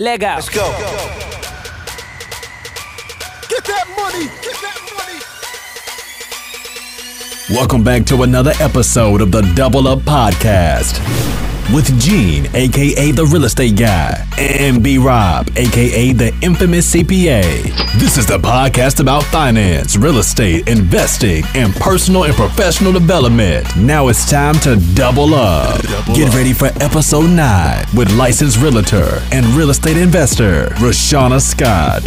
Leg out. Let's go. Get that money. Get that money. Welcome back to another episode of the Double Up Podcast with Gene, aka the real estate guy, and B Rob, aka the infamous CPA. This is the podcast about finance, real estate, investing, and personal and professional development. Now it's time to double up. Get ready for episode 9 with licensed realtor and real estate investor, Rashauna Scott.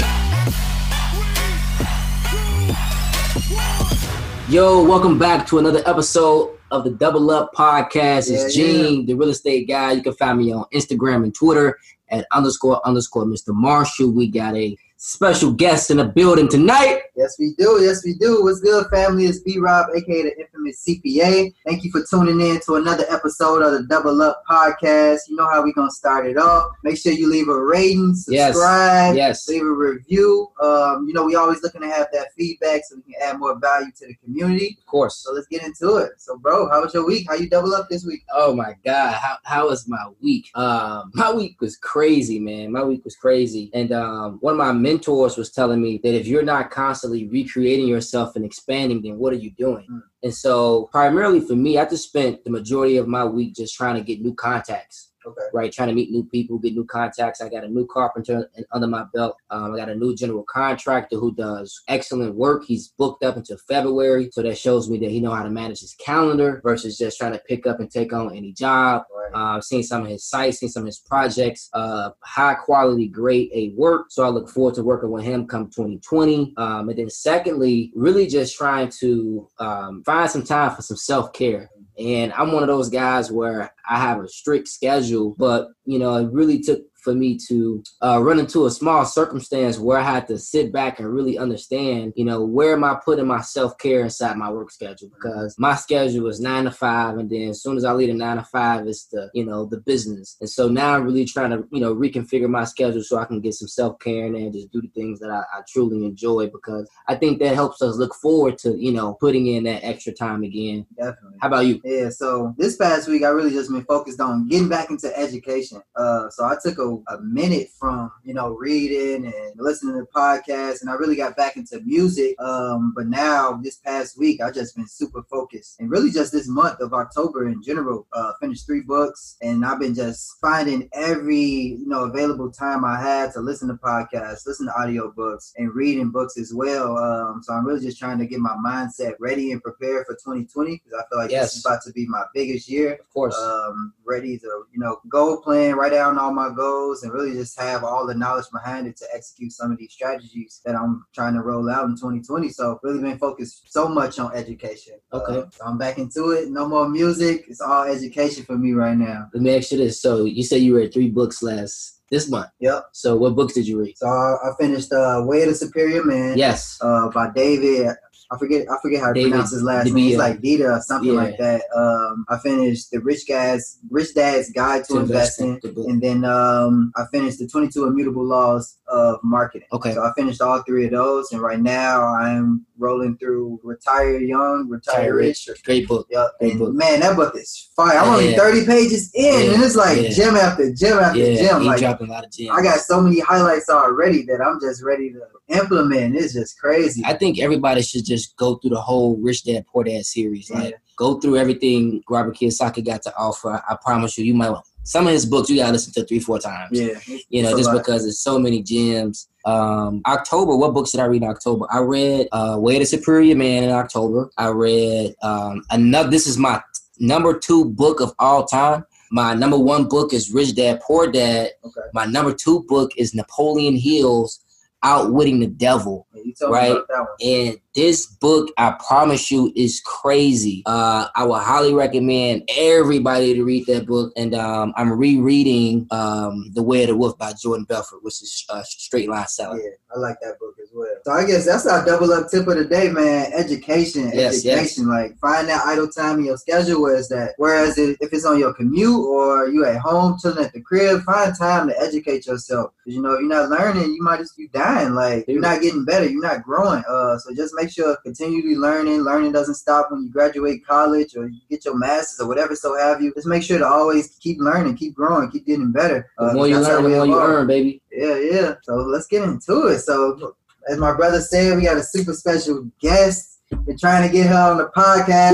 Yo, welcome back to another episode of the Double Up Podcast. It's Yeah, yeah. Gene, the real estate guy. You can find me on Instagram and Twitter at underscore underscore Mr. Marshall. We got a special guest in the building tonight. Yes, we do. Yes, we do. What's good, family? It's B Rob, aka the infamous CPA. Thank you for tuning in to another episode of the Double Up Podcast. You know how we're gonna start it off. Make sure you leave a rating, Yes. subscribe, Yes. leave a review. Um, you know, we always looking to have that feedback so we can add more value to the community. Of course. So let's get into it. So, bro, how was your week? How you double up this week? Oh my God, how how was my week? Um, my week was crazy, man. My week was crazy, and um, one of my mentors was telling me that if you're not constantly recreating yourself and expanding, then what are you doing? Mm. And so, primarily for me, I just spent the majority of my week just trying to get new contacts. Okay. right? Trying to meet new people, get new contacts. I got a new carpenter under my belt. Um, I got a new general contractor who does excellent work. He's booked up until February, so that shows me that he know how to manage his calendar versus just trying to pick up and take on any job. Right. Uh, seen some of his sites, seen some of his projects, uh, high quality, grade A work. So I look forward to working with him come 2020. Um, and then secondly, really just trying to um, find some time for some self care. And I'm one of those guys where I have a strict schedule, but you know, it really took for me to uh, run into a small circumstance where I had to sit back and really understand, you know, where am I putting my self care inside my work schedule? Because my schedule is nine to five, and then as soon as I leave the nine to five, it's the you know the business. And so now I'm really trying to you know reconfigure my schedule so I can get some self care in there and just do the things that I, I truly enjoy because I think that helps us look forward to you know putting in that extra time again. Definitely. How about you? Yeah, so this past week I really just been focused on getting back into education. Uh, so I took a, a minute from you know reading and listening to podcasts, and I really got back into music. Um, but now this past week I've just been super focused, and really just this month of October in general, uh, finished three books, and I've been just finding every you know available time I had to listen to podcasts, listen to audiobooks, and reading books as well. Um, so I'm really just trying to get my mindset ready and prepared for 2020 because I feel like Yes. this is about to be my biggest year. Of course. Um, ready to you know goal plan, write down all my goals, and really just have all the knowledge behind it to execute some of these strategies that I'm trying to roll out in 2020. So really been focused so much on education. Okay. Uh, so I'm back into it. No more music. It's all education for me right now. Let me ask you this. So you said you read three books last this month. Yep. So what books did you read? So I, I finished uh, Way of the Superior Man. Yes. uh, by David. I forget I forget how to David pronounce his last name. It's like Dita or something Yeah. like that. Um, I finished the Rich Guys Rich Dad's Guide to, To Investing, Investing, and then um, I finished the 22 Immutable Laws of Marketing. Okay. So I finished all three of those, and right now I'm rolling through Retire Young, Retire Retire Rich. Great book. Yep. Great And book. man, that book is fire. I'm only 30 pages in, Yeah. and it's like Yeah. gym after gym after Yeah, gym. he Like dropped a lot of gems. I got so many highlights already that I'm just ready to implement. It's just crazy. I think everybody should just go through the whole Rich Dad Poor Dad series. Like, Yeah. go through everything Robert Kiyosaki got to offer. I promise you, you might. Some of his books you gotta listen to three, four times. Yeah, You know, just because there's so many gems. Um, October, what books did I read in October? I read uh, Way the Superior Man in October. I read um, another. This is my number two book of all time. My number one book is Rich Dad Poor Dad. Okay. My number two book is Napoleon Hill's Outwitting the Devil. Yeah, you told Right. me about that one. And this book, I promise you, is crazy. Uh, I would highly recommend everybody to read that book. And um, I'm rereading um, The Way of the Wolf by Jordan Belfort, which is uh, Straight Line Selling. Yeah, I like that book as well. So I guess that's our double up tip of the day, man. Education, Yes, education. Like find that idle time in your schedule. Where is that? Whereas if if it's on your commute or you at home chilling at the crib, find time to educate yourself. 'Cause, you know, if you're not learning, you might just be dying. Like you're not getting better, you're not growing. Uh, so just make sure continually learning. Learning doesn't stop when you graduate college or you get your masters or whatever. So have you. Just make sure to always keep learning, keep growing, keep getting better. The Uh, more you learn, the more you evolve. earn, baby. Yeah. Yeah. So let's get into it. So, as my brother said, we got a super special guest. Been trying to get her on the podcast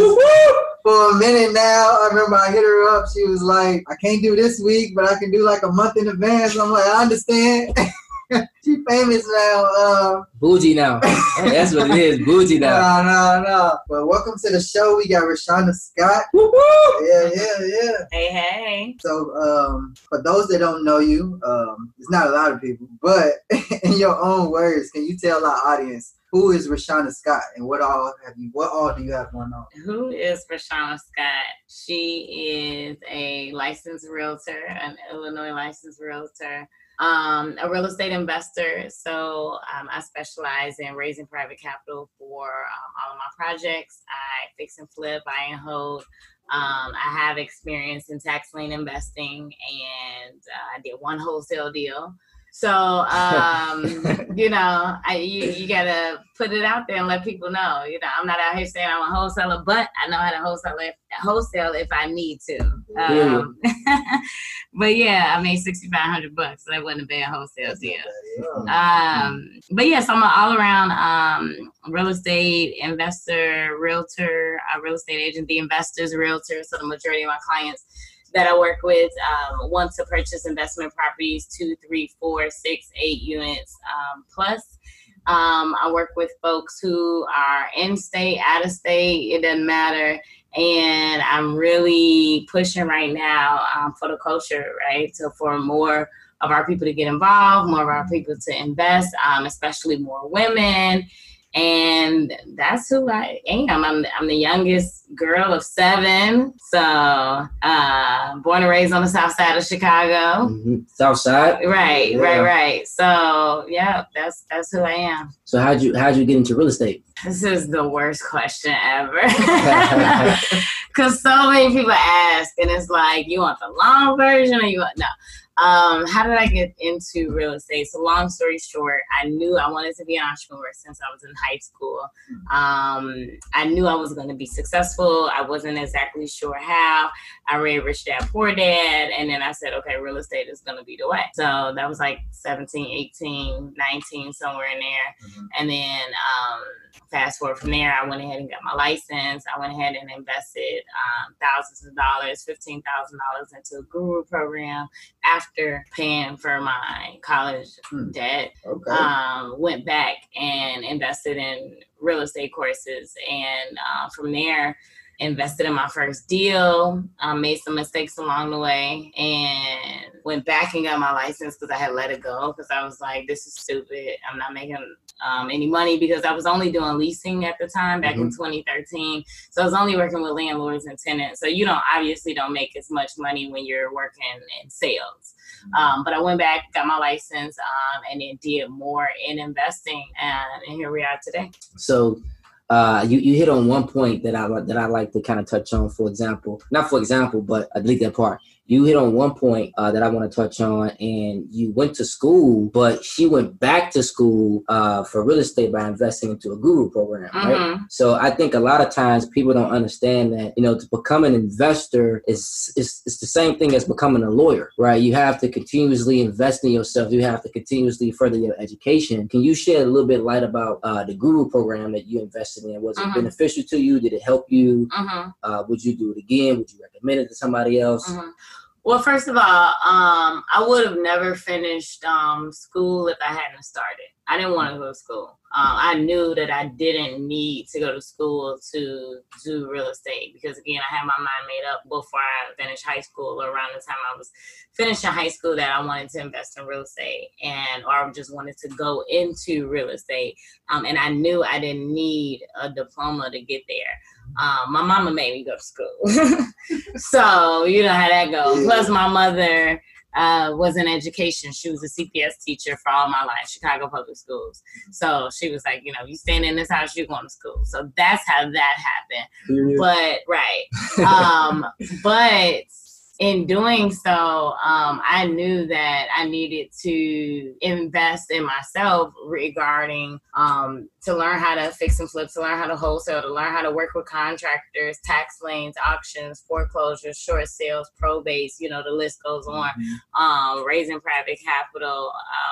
for a minute now. I remember I hit her up. She was like, I can't do this week, but I can do like a month in advance. I'm like, I understand. she famous now. Uh, Bougie now. That's what it is. Bougie now. no, no, no. But welcome to the show. We got Rashonda Scott. Yeah, yeah, yeah. Hey, hey. So, um, for those that don't know you, um, it's not a lot of people, but in your own words, can you tell our audience who is Rashonda Scott and what all have you? What all do you have going on? Who is Rashauna Scott? She is a licensed realtor, an Illinois licensed realtor, um, a real estate investor. So um, I specialize in raising private capital for um, all of my projects. I fix and flip, buy and hold. Um, I have experience in tax lien investing, and uh, I did one wholesale deal. So, um, you know, I you, you gotta put it out there and let people know. You know, I'm not out here saying I'm a wholesaler, but I know how to wholesale if, wholesale if I need to. Um, but yeah, I made sixty five hundred bucks. So that wasn't a bad wholesale deal. Um, but yes, I'm an all around um, real estate investor, realtor, a real estate agent, the investors realtor. So the majority of my clients that I work with um, want to purchase investment properties, two, three, four, six, eight units um, plus. Um, I work with folks who are in state, out of state, it doesn't matter. And I'm really pushing right now um, for the culture, right? So for more of our people to get involved, more of our people to invest, um, especially more women and that's who I am. I'm, I'm the youngest girl of seven, so uh, born and raised on the south side of Chicago. Mhm. South side. Right, Yeah. right, right. So yeah, that's that's who I am. So how'd you how'd you get into real estate? This is the worst question ever. Cause so many people ask, and it's like, you want the long version, or you want no? Um, how did I get into real estate? So long story short, I knew I wanted to be an entrepreneur since I was in high school. Um, I knew I was going to be successful. I wasn't exactly sure how. I read Rich Dad Poor Dad, and then I said, okay, real estate is going to be the way. So that was like 17, 18, 19, somewhere in there. And then um, fast forward from there, I went ahead and got my license. I went ahead and invested um, thousands of dollars, $15,000 into a guru program after paying for my college Hmm. debt Okay. um, went back and invested in real estate courses and uh, from there invested in my first deal um, made some mistakes along the way and went back and got my license because i had let it go because i was like this is stupid. I'm not making um, any money because i was only doing leasing at the time back in 2013 so i was only working with landlords and tenants. So you don't obviously don't make as much money when you're working in sales um, but I went back, got my license, um, and then did more in investing, and, and here we are today. So uh, you, you hit on one point that I that I like to kind of touch on. For example, not for example, but I delete that part. You hit on one point uh, that I want to touch on, and you went to school, but she went back to school uh, for real estate by investing into a guru program, right? Mhm. So I think a lot of times people don't understand that you know to become an investor is is it's the same thing as becoming a lawyer, right? You have to continuously invest in yourself. You have to continuously further your education. Can you shed a little bit light about uh, the Guru program that you invested in? Was it Mhm. beneficial to you? Did it help you? Mhm. Uh, would you do it again? Would you recommend it to somebody else? Well, first of all, um, I would have never finished um, school if I hadn't started. I didn't want to go to school. Um, I knew that I didn't need to go to school to do real estate because, again, I had my mind made up before I finished high school or around the time I was finishing high school that I wanted to invest in real estate and or just wanted to go into real estate. Um, and I knew I didn't need a diploma to get there. Um, my mama made me go to school. so you know how that goes. Plus, my mother uh, was in education. She was a CPS teacher for all my life, Chicago Public Schools. So she was like, you know, you staying in this house, you're going to school. So that's how that happened. But right, um, but in doing so, um, I knew that I needed to invest in myself regarding um, to learn how to fix and flip, to learn how to wholesale, to learn how to work with contractors, tax liens, auctions, foreclosures, short sales, probates. You know, the list goes on. Mm-hmm. Um, raising private capital,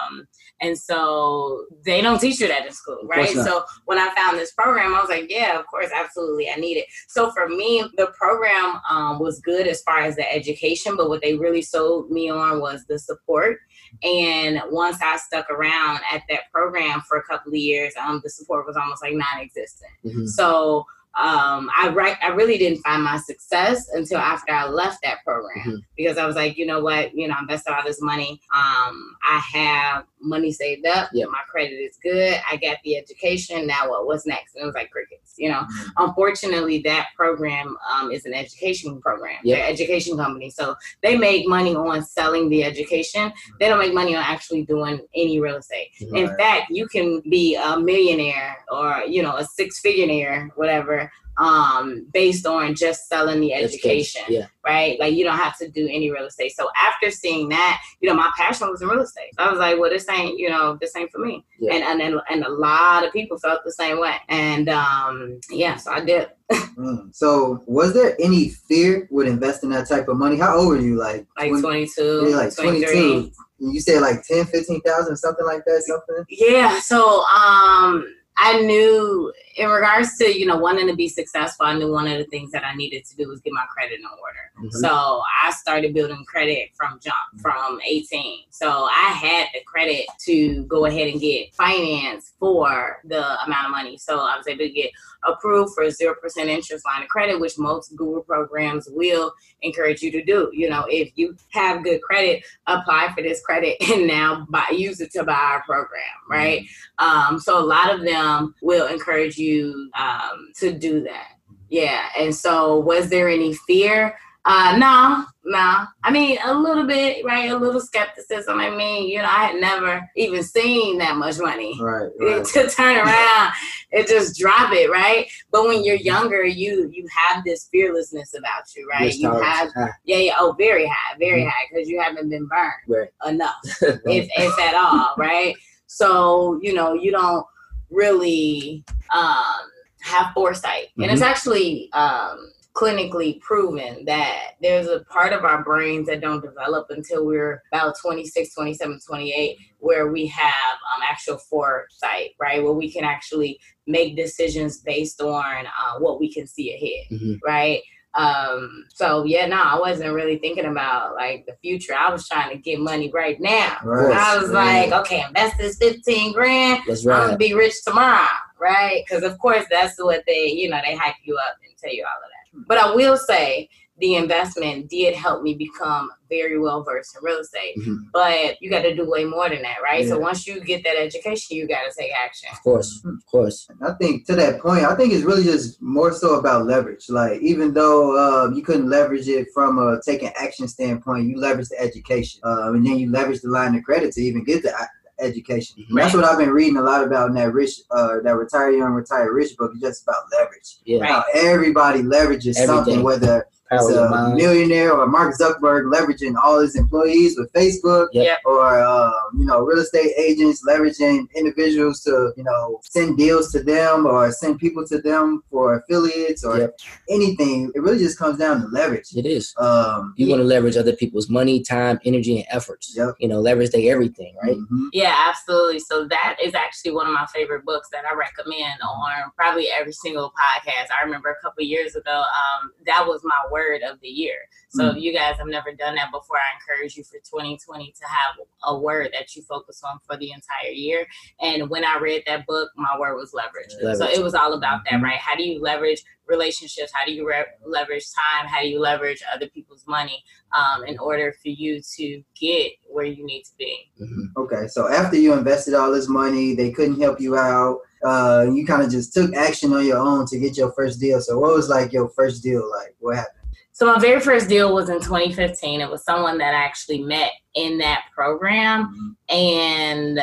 um, and so they don't teach you that in school, right? So when I found this program, I was like, yeah, of course, absolutely, I need it. So for me, the program um, was good as far as the education, but what they really sold me on was the support. And once I stuck around at that program for a couple of years, um, the support was almost like non-existent. Mhm. So um, I right, I really didn't find my success until after I left that program Mhm. because I was like, you know what, you know, I invested all this money. Um, I have money saved up. Yep. My credit is good. I got the education. Now what? What's next? And it was like crickets. You know, Mhm. unfortunately, that program um, is an education program. Yep. They're an education company, so they make money on selling the education. They don't make money on actually doing any real estate. Mhm. In fact, you can be a millionaire or you know a six figure whatever um based on just selling the education Yeah. right like you don't have to do any real estate so after seeing that you know my passion was in real estate i was like well this ain't you know this ain't for me Yeah. and and then and a lot of people felt the same way and um yeah so i did Mm. So, was there any fear with investing that type of money? How old were you? Like, like 20 22 yeah, like 23 22. You said like 10, 15,000, something like that, something? Yeah, so um I knew in regards to, you know, wanting to be successful, I knew one of the things that I needed to do was get my credit in order. Mhm. So I started building credit from jump from 18. So I had the credit to go ahead and get finance for the amount of money. So I was able to get approved for a 0% interest line of credit, which most guru programs will encourage you to do. You know, if you have good credit, apply for this credit and now buy, use it to buy our program, right? Um, so a lot of them will encourage you um, to do that. Yeah. And so, was there any fear? Uh, no, no. I mean, a little bit, right? A little skepticism. I mean, you know, I had never even seen that much money Right, right. to turn around and just drop it, right? But when you're younger, you you have this fearlessness about you, right? You have Ah, yeah, yeah. Oh, very high, very Mhm. high, because you haven't been burned Right. enough, if if at all, right? So you know you don't really um, have foresight, and it's actually um, clinically proven that there's a part of our brains that don't develop until we're about 26, 27, 28, where we have um, actual foresight, right? Where we can actually make decisions based on uh, what we can see ahead Mhm. right? Um, so yeah, no, I wasn't really thinking about like the future. I was trying to get money right now. Right, I was right. like, okay, invest this 15 grand. Let's I'm gonna be rich tomorrow, right? Because of course that's what they, you know, they hype you up and tell you all of that. But I will say the investment did help me become very well versed in real estate. Mhm. But you got to do way more than that, right? So once you get that education, you got to take action. Of course. Of course. I think to that point, I think it's really just more so about leverage. Like even though uh, you couldn't leverage it from a taking action standpoint, you leverage the education, uh, and then you leverage the line of credit to even get the education. Mhm. And That's what I've been reading a lot about in that rich, uh, that retire young, retire rich book. It's just about leverage. Yeah. Right. How everybody leverages Everything. something, whether Power it's a mind. millionaire or Mark Zuckerberg leveraging all his employees with Facebook, Yep. Yep. or um, you know, real estate agents leveraging individuals to you know send deals to them or send people to them for affiliates or Yep. anything. It really just comes down to leverage. It is. Um, You want to leverage other people's money, time, energy, and efforts. Yep. You know, leverage they everything, right? mhm. Yeah, absolutely. So that is actually one of my favorite books that I recommend on probably every single podcast. I remember a couple years ago, um, that was my word of the year. So if you guys have never done that before, I encourage you for 2020 to have a word that you focus on for the entire year. And when I read that book, my word was leverage. So it was all about that, right? How do you leverage relationships? How do you re- leverage time? How do you leverage other people's money um, in order for you to get where you need to be? Mhm. Okay, so after you invested all this money, they couldn't help you out. Uh, you kind of just took action on your own to get your first deal. So what was like your first deal like? What happened? So my very first deal was in 2015. It was someone that I actually met in that program, and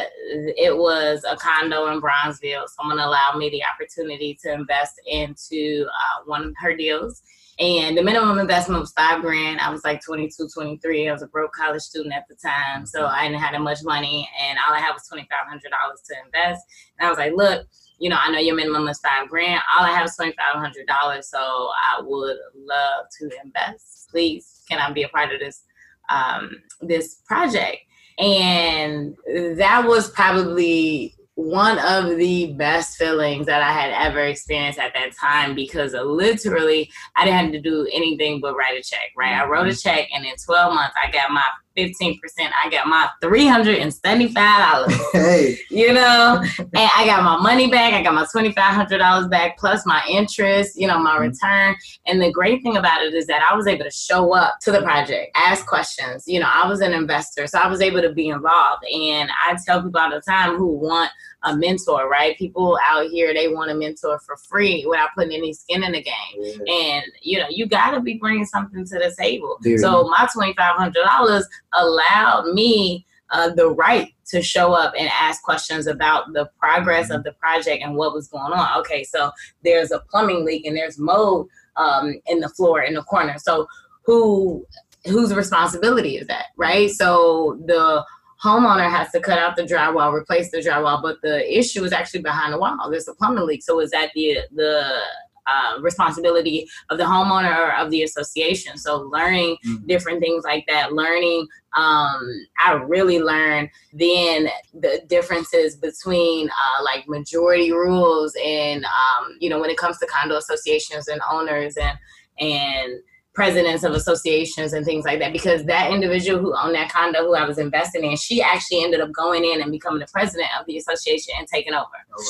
it was a condo in Bronzeville. Someone allowed me the opportunity to invest into uh, one of her deals, And the minimum investment was five grand. I was like 22, 23. I was a broke college student at the time. So I didn't have that much money. And all I had was $2,500 to invest. And I was like, look, you know, I know your minimum is five grand. All I have is $2,500. So I would love to invest. Please, can I be a part of this, um, this project? And that was probably one of the best feelings that I had ever experienced at that time because literally I didn't have to do anything but write a check, right? I wrote a check and in 12 months I got my 15%. I got my $375. Hey, you know, and I got my money back. I got my $2,500 back plus my interest, you know, my mm-hmm. return. And the great thing about it is that I was able to show up to the project, ask questions. You know, I was an investor, so I was able to be involved. And I tell people all the time who want a mentor, right? People out here, they want a mentor for free without putting any skin in the game. And, you know, you got to be bringing something to the table. Very. So my $2,500 allowed me uh, the right to show up and ask questions about the progress of the project and what was going on. Okay, so there's a plumbing leak and there's mold um, in the floor in the corner. So who whose responsibility is that, right? So the homeowner has to cut out the drywall, replace the drywall, but the issue is actually behind the wall. There's a plumbing leak. So is that the the uh, responsibility of the homeowner or of the association. So learning Mhm. different things like that, learning, um, I really learned then the differences between uh, like majority rules and um, you know when it comes to condo associations and owners and and presidents of associations and things like that because that individual who owned that condo who I was investing in, she actually ended up going in and becoming the president of the association and taking over.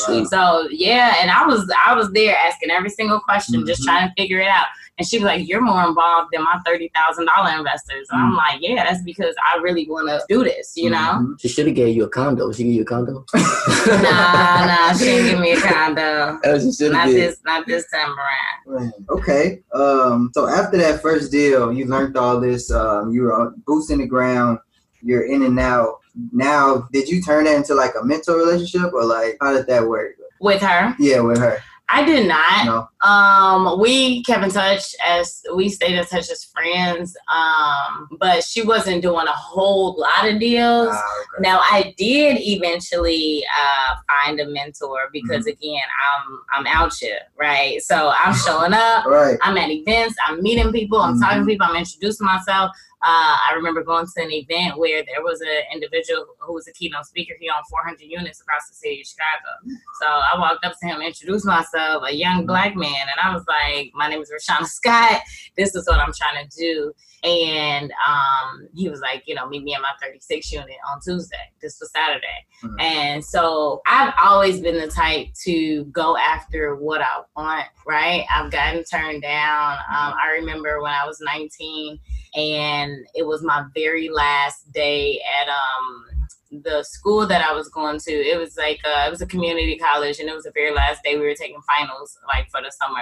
all right. So yeah, and I was I was there asking every single question, just Mhm. trying to figure it out. And she was like, "You're more involved than my thirty thousand dollar investors." And I'm like, "Yeah, that's because I really want to do this, you know." Mhm. She should have gave you a condo. She gave you a condo. nah, nah, she didn't give me a condo. Oh, she should Not have this, not this time around. Man, Okay. Um. So after that first deal, you learned all this. Um. You were boosting the ground. You're in and out. Now, did you turn that into like a mentor relationship, or like how did that work? With her, Yeah, with her. I did not. No. Um, we kept in touch as we stayed in touch as friends. Um, but she wasn't doing a whole lot of deals. Ah, okay. Now I did eventually uh, find a mentor because again I'm I'm out here, right? So I'm showing up, Right. I'm at events, I'm meeting people, I'm talking to Mhm. people, I'm introducing myself. Uh, I remember going to an event where there was an individual who was a keynote speaker. He owned 400 units across the city of Chicago. So I walked up to him, introduced myself, a young black man, and I was like, "My name is Rashauna Scott. This is what I'm trying to do." And um, he was like, "You know, meet me at my 36 unit on Tuesday. This was Saturday." Mhm. And so I've always been the type to go after what I want. Right? I've gotten turned down. Um, I remember when I was 19 and it was my very last day at um the school that I was going to. It was like uh, it was a community college, and it was the very last day we were taking finals, like for the summer.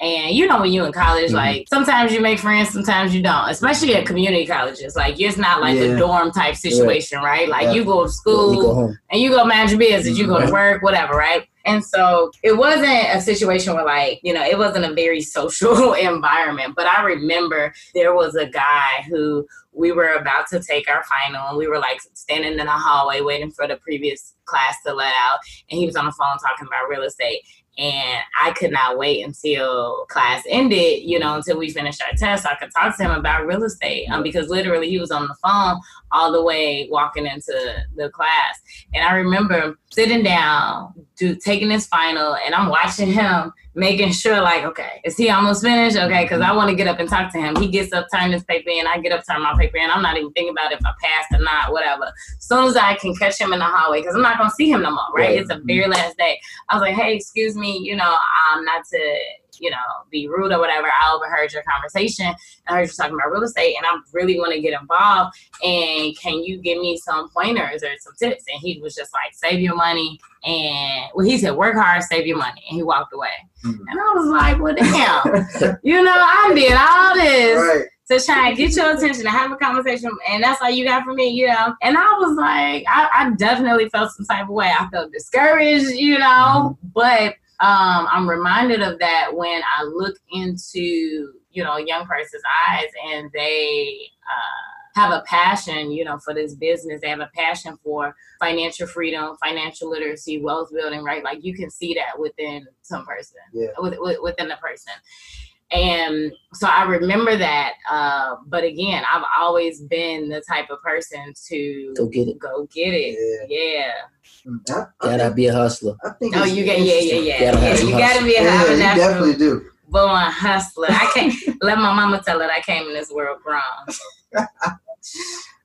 And you know when you're in college, Mhm. like sometimes you make friends, sometimes you don't. Especially at community colleges, like it's not like Yeah. a dorm type situation, right? Like Yeah. you go to You school, go and you go manage your business, you go to Mhm. work, whatever, right? And so it wasn't a situation where like, you know, it wasn't a very social environment. But I remember there was a guy who we were about to take our final and we were like standing in the hallway waiting for the previous class to let out. And he was on the phone talking about real estate. And I could not wait until class ended, you know, until we finished our test. So I could talk to him about real estate um, because literally he was on the phone all the way walking into the class. And I remember sitting down, do, taking his final, and I'm watching him making sure, like, okay, is he almost finished? Okay, because I want to get up and talk to him. He gets up, turn his paper in, I get up, turn my paper in. I'm not even thinking about if I passed or not, whatever. As soon as I can catch him in the hallway, because I'm not going to see him no more, right? Right. It's the very last day. I was like, hey, excuse me, you know, um, not to, you know, be rude or whatever. I overheard your conversation. I heard you talking about real estate, and I really want to get involved. And can you give me some pointers or some tips? And he was just like, save your money. And well, he said, work hard, save your money. And he walked away. Mhm. And I was like, well, damn, you know, I did all this Right. to try and get your attention and have a conversation, and that's all you got from me, you know. And I was like, I, I definitely felt some type of way. I felt discouraged, you know, but um, I'm reminded of that when I look into you know a young person's eyes and they uh, have a passion, you know, for this business. They have a passion for financial freedom, financial literacy, wealth building, right? Like you can see that within some person, Yeah. with, with, within the person. And so I remember that. Uh, but again, I've always been the type of person to Go get it. go get it. Yeah. Mm, I, I Gotta think, be a hustler. I think Oh, you get yeah, yeah, interesting. yeah. Gotta yeah you gotta be a Yeah, have a you natural definitely do. born hustler. I can't let my mama tell it I came in this world grown.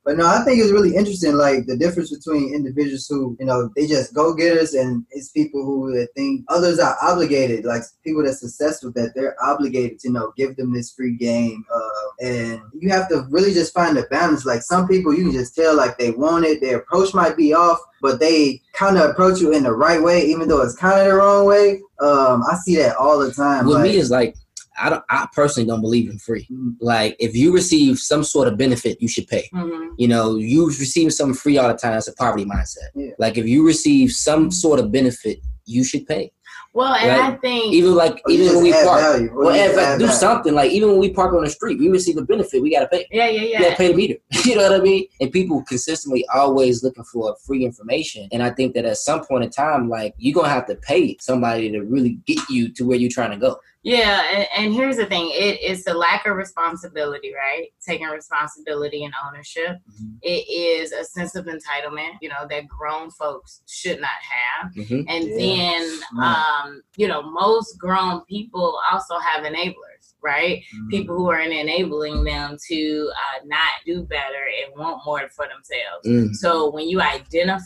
But no, I think it's really interesting, like the difference between individuals who, you know, they just go getters and it's people who think others are obligated, like people that's successful, that they're obligated to, you know, give them this free game. Uh, and you have to really just find a balance. Like some people, you can just tell like they want it, their approach might be off, but they kind of approach you in the right way, even though it's kind of the wrong way. Um, I see that all the time. With like, me, it's like I don't. I personally don't believe in free. Mm. Like if you receive some sort of benefit, you should pay. Mhm. You know, you receive something free all the time. It's a poverty mindset. Yeah. Like if you receive some sort of benefit, you should pay. Well, and I think Even like or even when we park, value, well, you add, just va- add do value. something. Like even when we park on the street, we receive a benefit. We gotta pay. yeah, yeah, You yeah. gotta pay the meter. you know what I mean? And people consistently always looking for free information. And I think that at some point in time, like you're gonna have to pay somebody to really get you to where you're trying to go. Yeah, and, and here's the thing: it's the lack of responsibility, right? Taking responsibility and ownership. Mhm. It is a sense of entitlement, you know, that grown folks should not have. Mhm. And Yeah, then, um, you know, most grown people also have enablers, right? Mm. People who are enabling them to uh, not do better and want more for themselves. Mm. So when you identify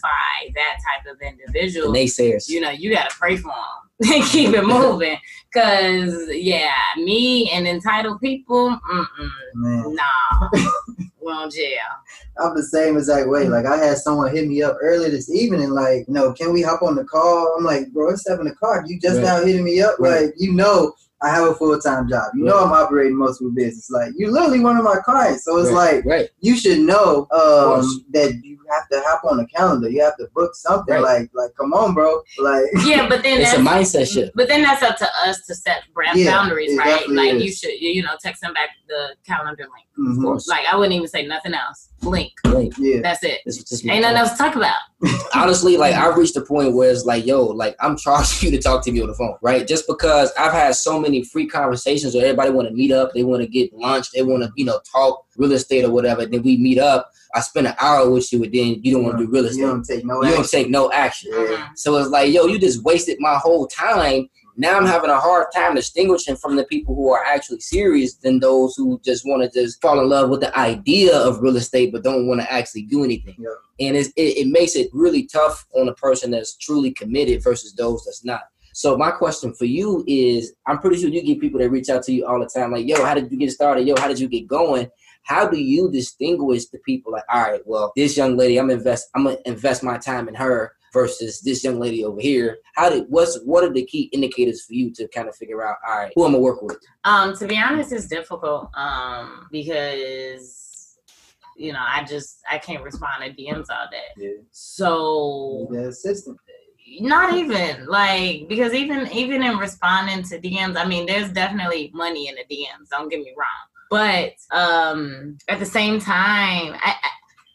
that type of The individual, naysayers. you know, you gotta pray for them and keep it moving. Cause yeah, me and entitled people, mm-mm, Man. nah, we're on jail. I'm the same exact way. Like I had someone hit me up earlier this evening, like, no, can we hop on the call? I'm like, bro, it's seven o'clock. You just Right. now hitting me up. Right. Like, you know I have a full time job. You know I'm operating multiple business. Like you're literally one of my clients. So it's right. like right. you should know um, that you have to hop on the calendar. You have to book something. Right. Like, like, come on, bro. Like Yeah, but then It's a mindset shift. but then that's up to us to set brand Yeah, boundaries, right? Like is. you should, you know, text them back the calendar link. mhm, course. Like I wouldn't even say nothing else. Link. Link. yeah. That's it. This is just my Ain't nothing else to talk about. Honestly, like I've reached a point where it's like, yo, like I'm charging you to talk to me on the phone, right? Just because I've had so many free conversations where everybody want to meet up, they want to get lunch, they want to, you know, talk real estate or whatever. Then we meet up. I spend an hour with you, and then you don't want to do real estate. You don't take no You don't action. take no action. So it's like, yo, you just wasted my whole time. Now I'm having a hard time distinguishing from the people who are actually serious than those who just want to just fall in love with the idea of real estate but don't want to actually do anything. Yeah. And it's, it, it makes it really tough on a person that's truly committed versus those that's not. So my question for you is, I'm pretty sure you get people that reach out to you all the time, like, yo, how did you get started? Yo, how did you get going? How do you distinguish the people like, all right, well, this young lady, I'm invest, I'm gonna invest my time in her versus this young lady over here. How did what's what are the key indicators for you to kind of figure out, all right, who I'm gonna work with? Um, to be honest, it's difficult. Um, because you know, I just I can't respond to DMs all day. Yeah. So The assistant. not even like because even even in responding to DMs, I mean, there's definitely money in the DMs. Don't get me wrong, but um, at the same time, I. I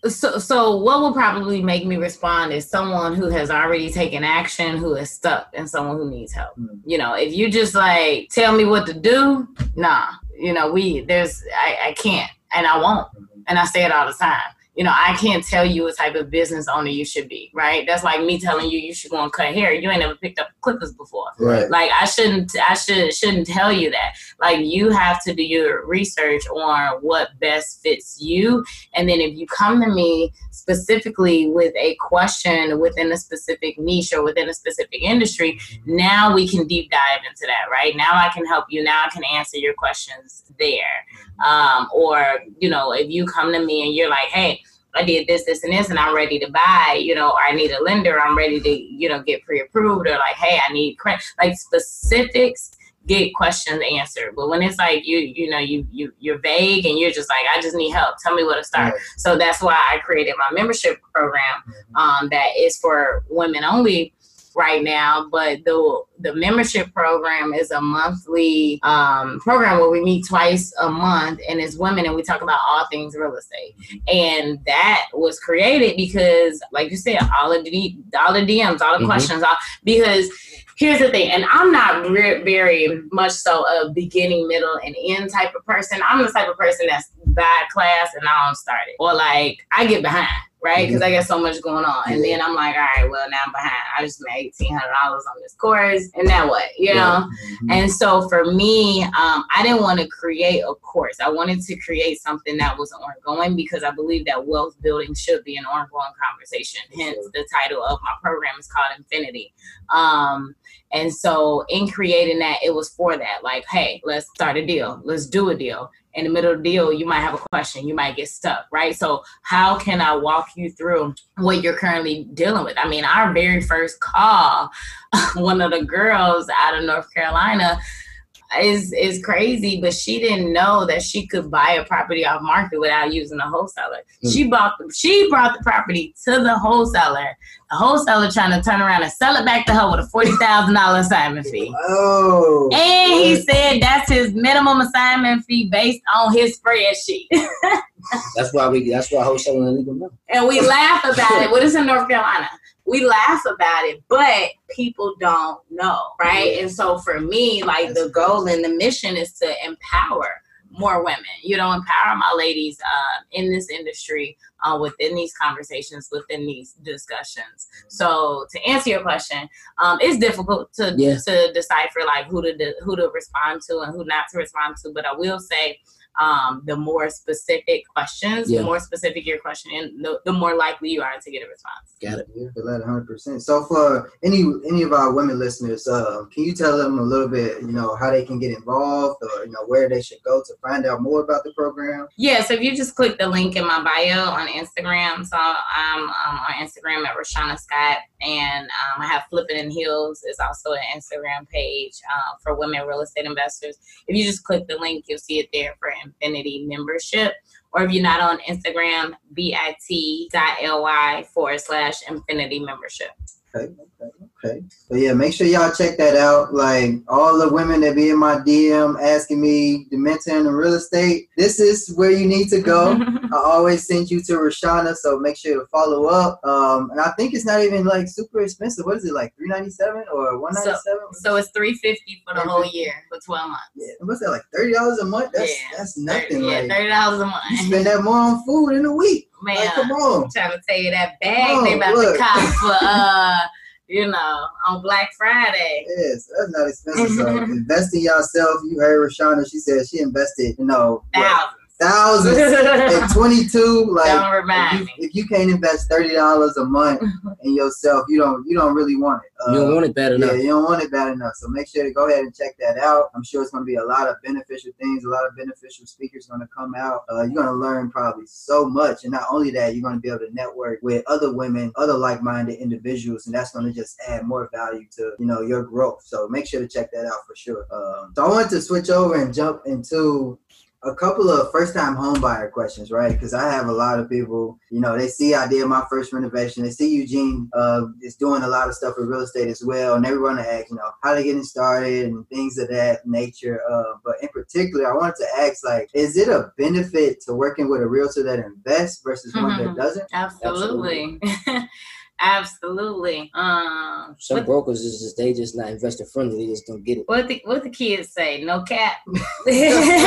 so, so what will probably make me respond is someone who has already taken action, who is stuck, and someone who needs help. Mm. You know, if you just like tell me what to do, nah. You know, we there's I, I can't and I won't, and I say it all the time. You know, I can't tell you what type of business owner you should be, right? That's like me telling you you should go and cut hair. You ain't never picked up clippers before. Right. Like I shouldn't I should shouldn't tell you that. Like you have to do your research on what best fits you. And then if you come to me specifically with a question within a specific niche or within a specific industry, now we can deep dive into that, right? Now I can help you. Now I can answer your questions there. Um, or, you know, if you come to me and you're like, hey, I did this, this, and this, and I'm ready to buy, you know, or I need a lender, I'm ready to, you know, get pre approved, or like, hey, I need credit, like specifics get questions answered. But when it's like you, you know, you you you're vague and you're just like, I just need help. Tell me where to start. Right. So that's why I created my membership program um, that is for women only, right now, but the the membership program is a monthly um, program where we meet twice a month, and it's women, and we talk about all things real estate. And that was created because, like you said, all of the all the DMs, all the Mhm. questions, all because here's the thing, and I'm not re- very much so a beginning, middle, and end type of person. I'm the type of person that's bad class and I don't start it, or like I get behind. Right, because I got so much going on, and then I'm like, all right, well now I'm behind. I just made eighteen hundred dollars on this course, and now what? You know, Mhm. and so for me, um, I didn't want to create a course. I wanted to create something that was ongoing because I believe that wealth building should be an ongoing conversation. Hence, the title of my program is called Infinity. Um, and so, in creating that, it was for that. Like, hey, let's start a deal. Let's do a deal. In the middle of the deal, you might have a question. You might get stuck, right? So, how can I walk you through what you're currently dealing with? I mean, our very first call, one of the girls out of North Carolina is is crazy, but she didn't know that she could buy a property off market without using a wholesaler. Mm. She bought the, she brought the property to the wholesaler. The wholesaler trying to turn around and sell it back to her with a forty thousand dollar assignment fee. Oh. And he said that's his minimum assignment fee based on his spreadsheet. That's why we. That's why wholesaling illegal now. and we laugh about it. What is in North Carolina? We laugh about it, but people don't know, right? And so for me, like the goal and the mission is to empower more women. You know, empower my ladies uh, in this industry, uh, within these conversations, within these discussions. So to answer your question, um, it's difficult to Yeah. to decipher like who to who to respond to and who not to respond to. But I will say um, the more specific questions, Yeah. the more specific your question, and the, the more likely you are to get a response. Got it. Yeah, feel that 100%. So for any any of our women listeners, uh, can you tell them a little bit, you know, how they can get involved or, you know, where they should go to find out more about the program? Yeah, so if you just click the link in my bio on Instagram, so I'm um, on Instagram at Rashauna Scott, and um, I have Flippin' in Heels is also an Instagram page uh, for women real estate investors. If you just click the link, you'll see it there for Infinity membership. Or if you're not on Instagram, bit.ly forward slash Infinity membership. Okay, okay, okay. So yeah, make sure y'all check that out. Like all the women that be in my DM asking me to mentor in the real estate, this is where you need to go. I always send you to Rashauna, so make sure to follow up. Um, and I think it's not even like super expensive. What is it like, three ninety seven or one ninety seven? so it's 350 for the whole year for 12 months. yeah, what's that like thirty dollars a month? That's Yeah, that's nothing. 30, yeah, like, thirty dollars a month. you spend that more on food in a week. Man, Like, come on. I'm trying to tell you that bag Oh, they about look. to cop for uh, you know, on Black Friday. Yes, that's not expensive. So invest in yourself. You heard Rashauna. She said she invested, you know, what, Thousands. thousands at 22. Like Don't if you, if you can't invest thirty dollars a month in yourself, you don't you don't really want it. You don't Uh, want it bad enough yeah, enough. you don't want it bad enough. So make sure to go ahead and check that out. I'm sure it's going to be a lot of beneficial things. A lot of beneficial speakers going to come out. Uh, you're going to learn probably so much, and not only that, you're going to be able to network with other women, other like-minded individuals, and that's going to just add more value to you know your growth. So make sure to check that out for sure. Um, so I wanted to switch over and jump into a couple of first time homebuyer questions, right? Because I have a lot of people, you know, they see I did my first renovation. They see Eugene uh, is doing a lot of stuff with real estate as well. And they want to ask, you know, how they getting started and things of that nature. Uh, but in particular, I wanted to ask, like, is it a benefit to working with a realtor that invests versus one that doesn't? Absolutely. Absolutely. Um, Some what, brokers is just they just not investor friendly. They just don't get it. what the what the kids say? No cap. I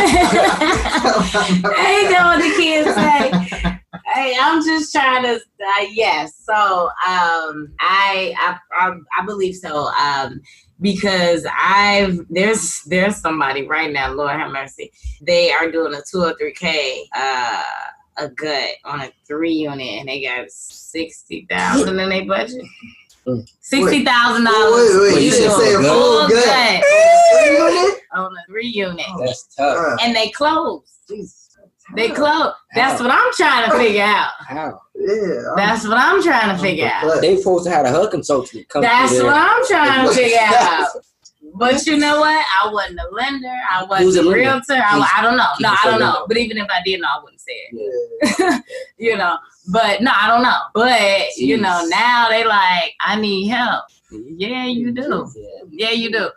ain't know what the kids say. Hey, I'm just trying to. Uh, yes. So, um, I, I I I believe so. Um, because I've there's there's somebody right now. Lord have mercy. They are doing a two or three k. Uh, a gut on a three unit, and they got sixty thousand in their budget. Sixty thousand Wait, dollars. wait, wait, you said say a full full gut. gut Three unit? on a three unit, oh. That's tough. And they closed. Jesus. They closed. That's what I'm trying to oh. figure out. How? Yeah. I'm- That's what I'm trying to figure out. But- They supposed to have a HUD consultant come That's what. I'm trying to figure out. But you know what? I wasn't a lender. I wasn't a realtor. I, I don't know. No, I don't know. But even if I did know, I wouldn't say it. Yeah. You know. But no, I don't know. But you know, now they like, I need help. Yeah, you do. Yeah. Yeah, you do.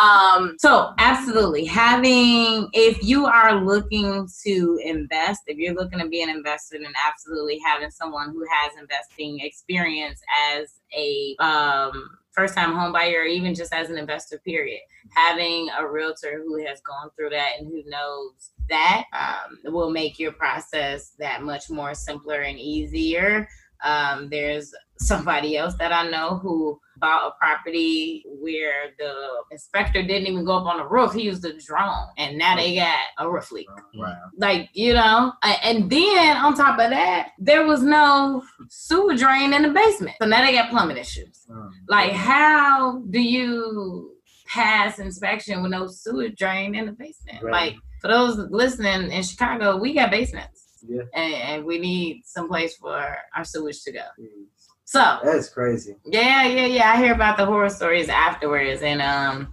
Um, so absolutely having if you are looking to invest, if you're looking to be an investor, then absolutely having someone who has investing experience as a um first time home buyer or even just as an investor period. Having a realtor who has gone through that and who knows that um, will make your process that much more simpler and easier um, there's somebody else that I know who bought a property where the inspector didn't even go up on the roof. He used a drone, and now they got a roof leak. Wow. Like you know, and then on top of that, there was no sewer drain in the basement. So now they got plumbing issues. Um, Like, how do you pass inspection with no sewer drain in the basement? Right. Like, for those listening in Chicago, we got basements. Yeah. And, and we need some place for our sewage to go. Mm. So That's crazy. yeah, yeah, yeah. I hear about the horror stories afterwards, and um,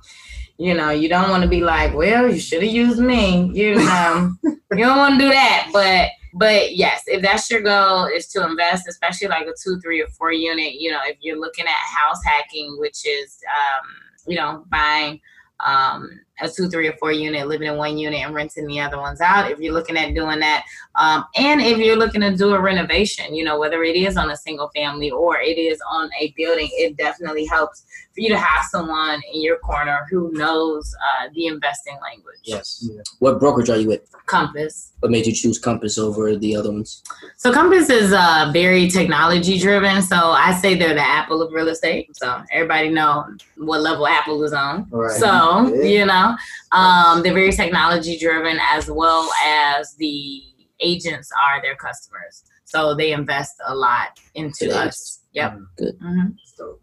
you know, you don't want to be like, well, you should have used me. You know, you don't want to do that. But but yes, if that's your goal, is to invest, especially like a two, three, or four unit. You know, if you're looking at house hacking, which is um, you know, buying um a two, three, or four unit, living in one unit and renting the other ones out. If you're looking at doing that, um, and if you're looking to do a renovation, you know, whether it is on a single family or it is on a building, it definitely helps for you to have someone in your corner who knows uh, the investing language. Yes. Yeah. What brokerage are you with? Compass. What made you choose Compass over the other ones? So Compass is uh, very technology driven. So I say they're the Apple of real estate. So everybody know what level Apple is on. Right. So Yeah. you know, um, they're very technology driven as well as the agents are their customers. So they invest a lot into us. Yep. Good. hmm So,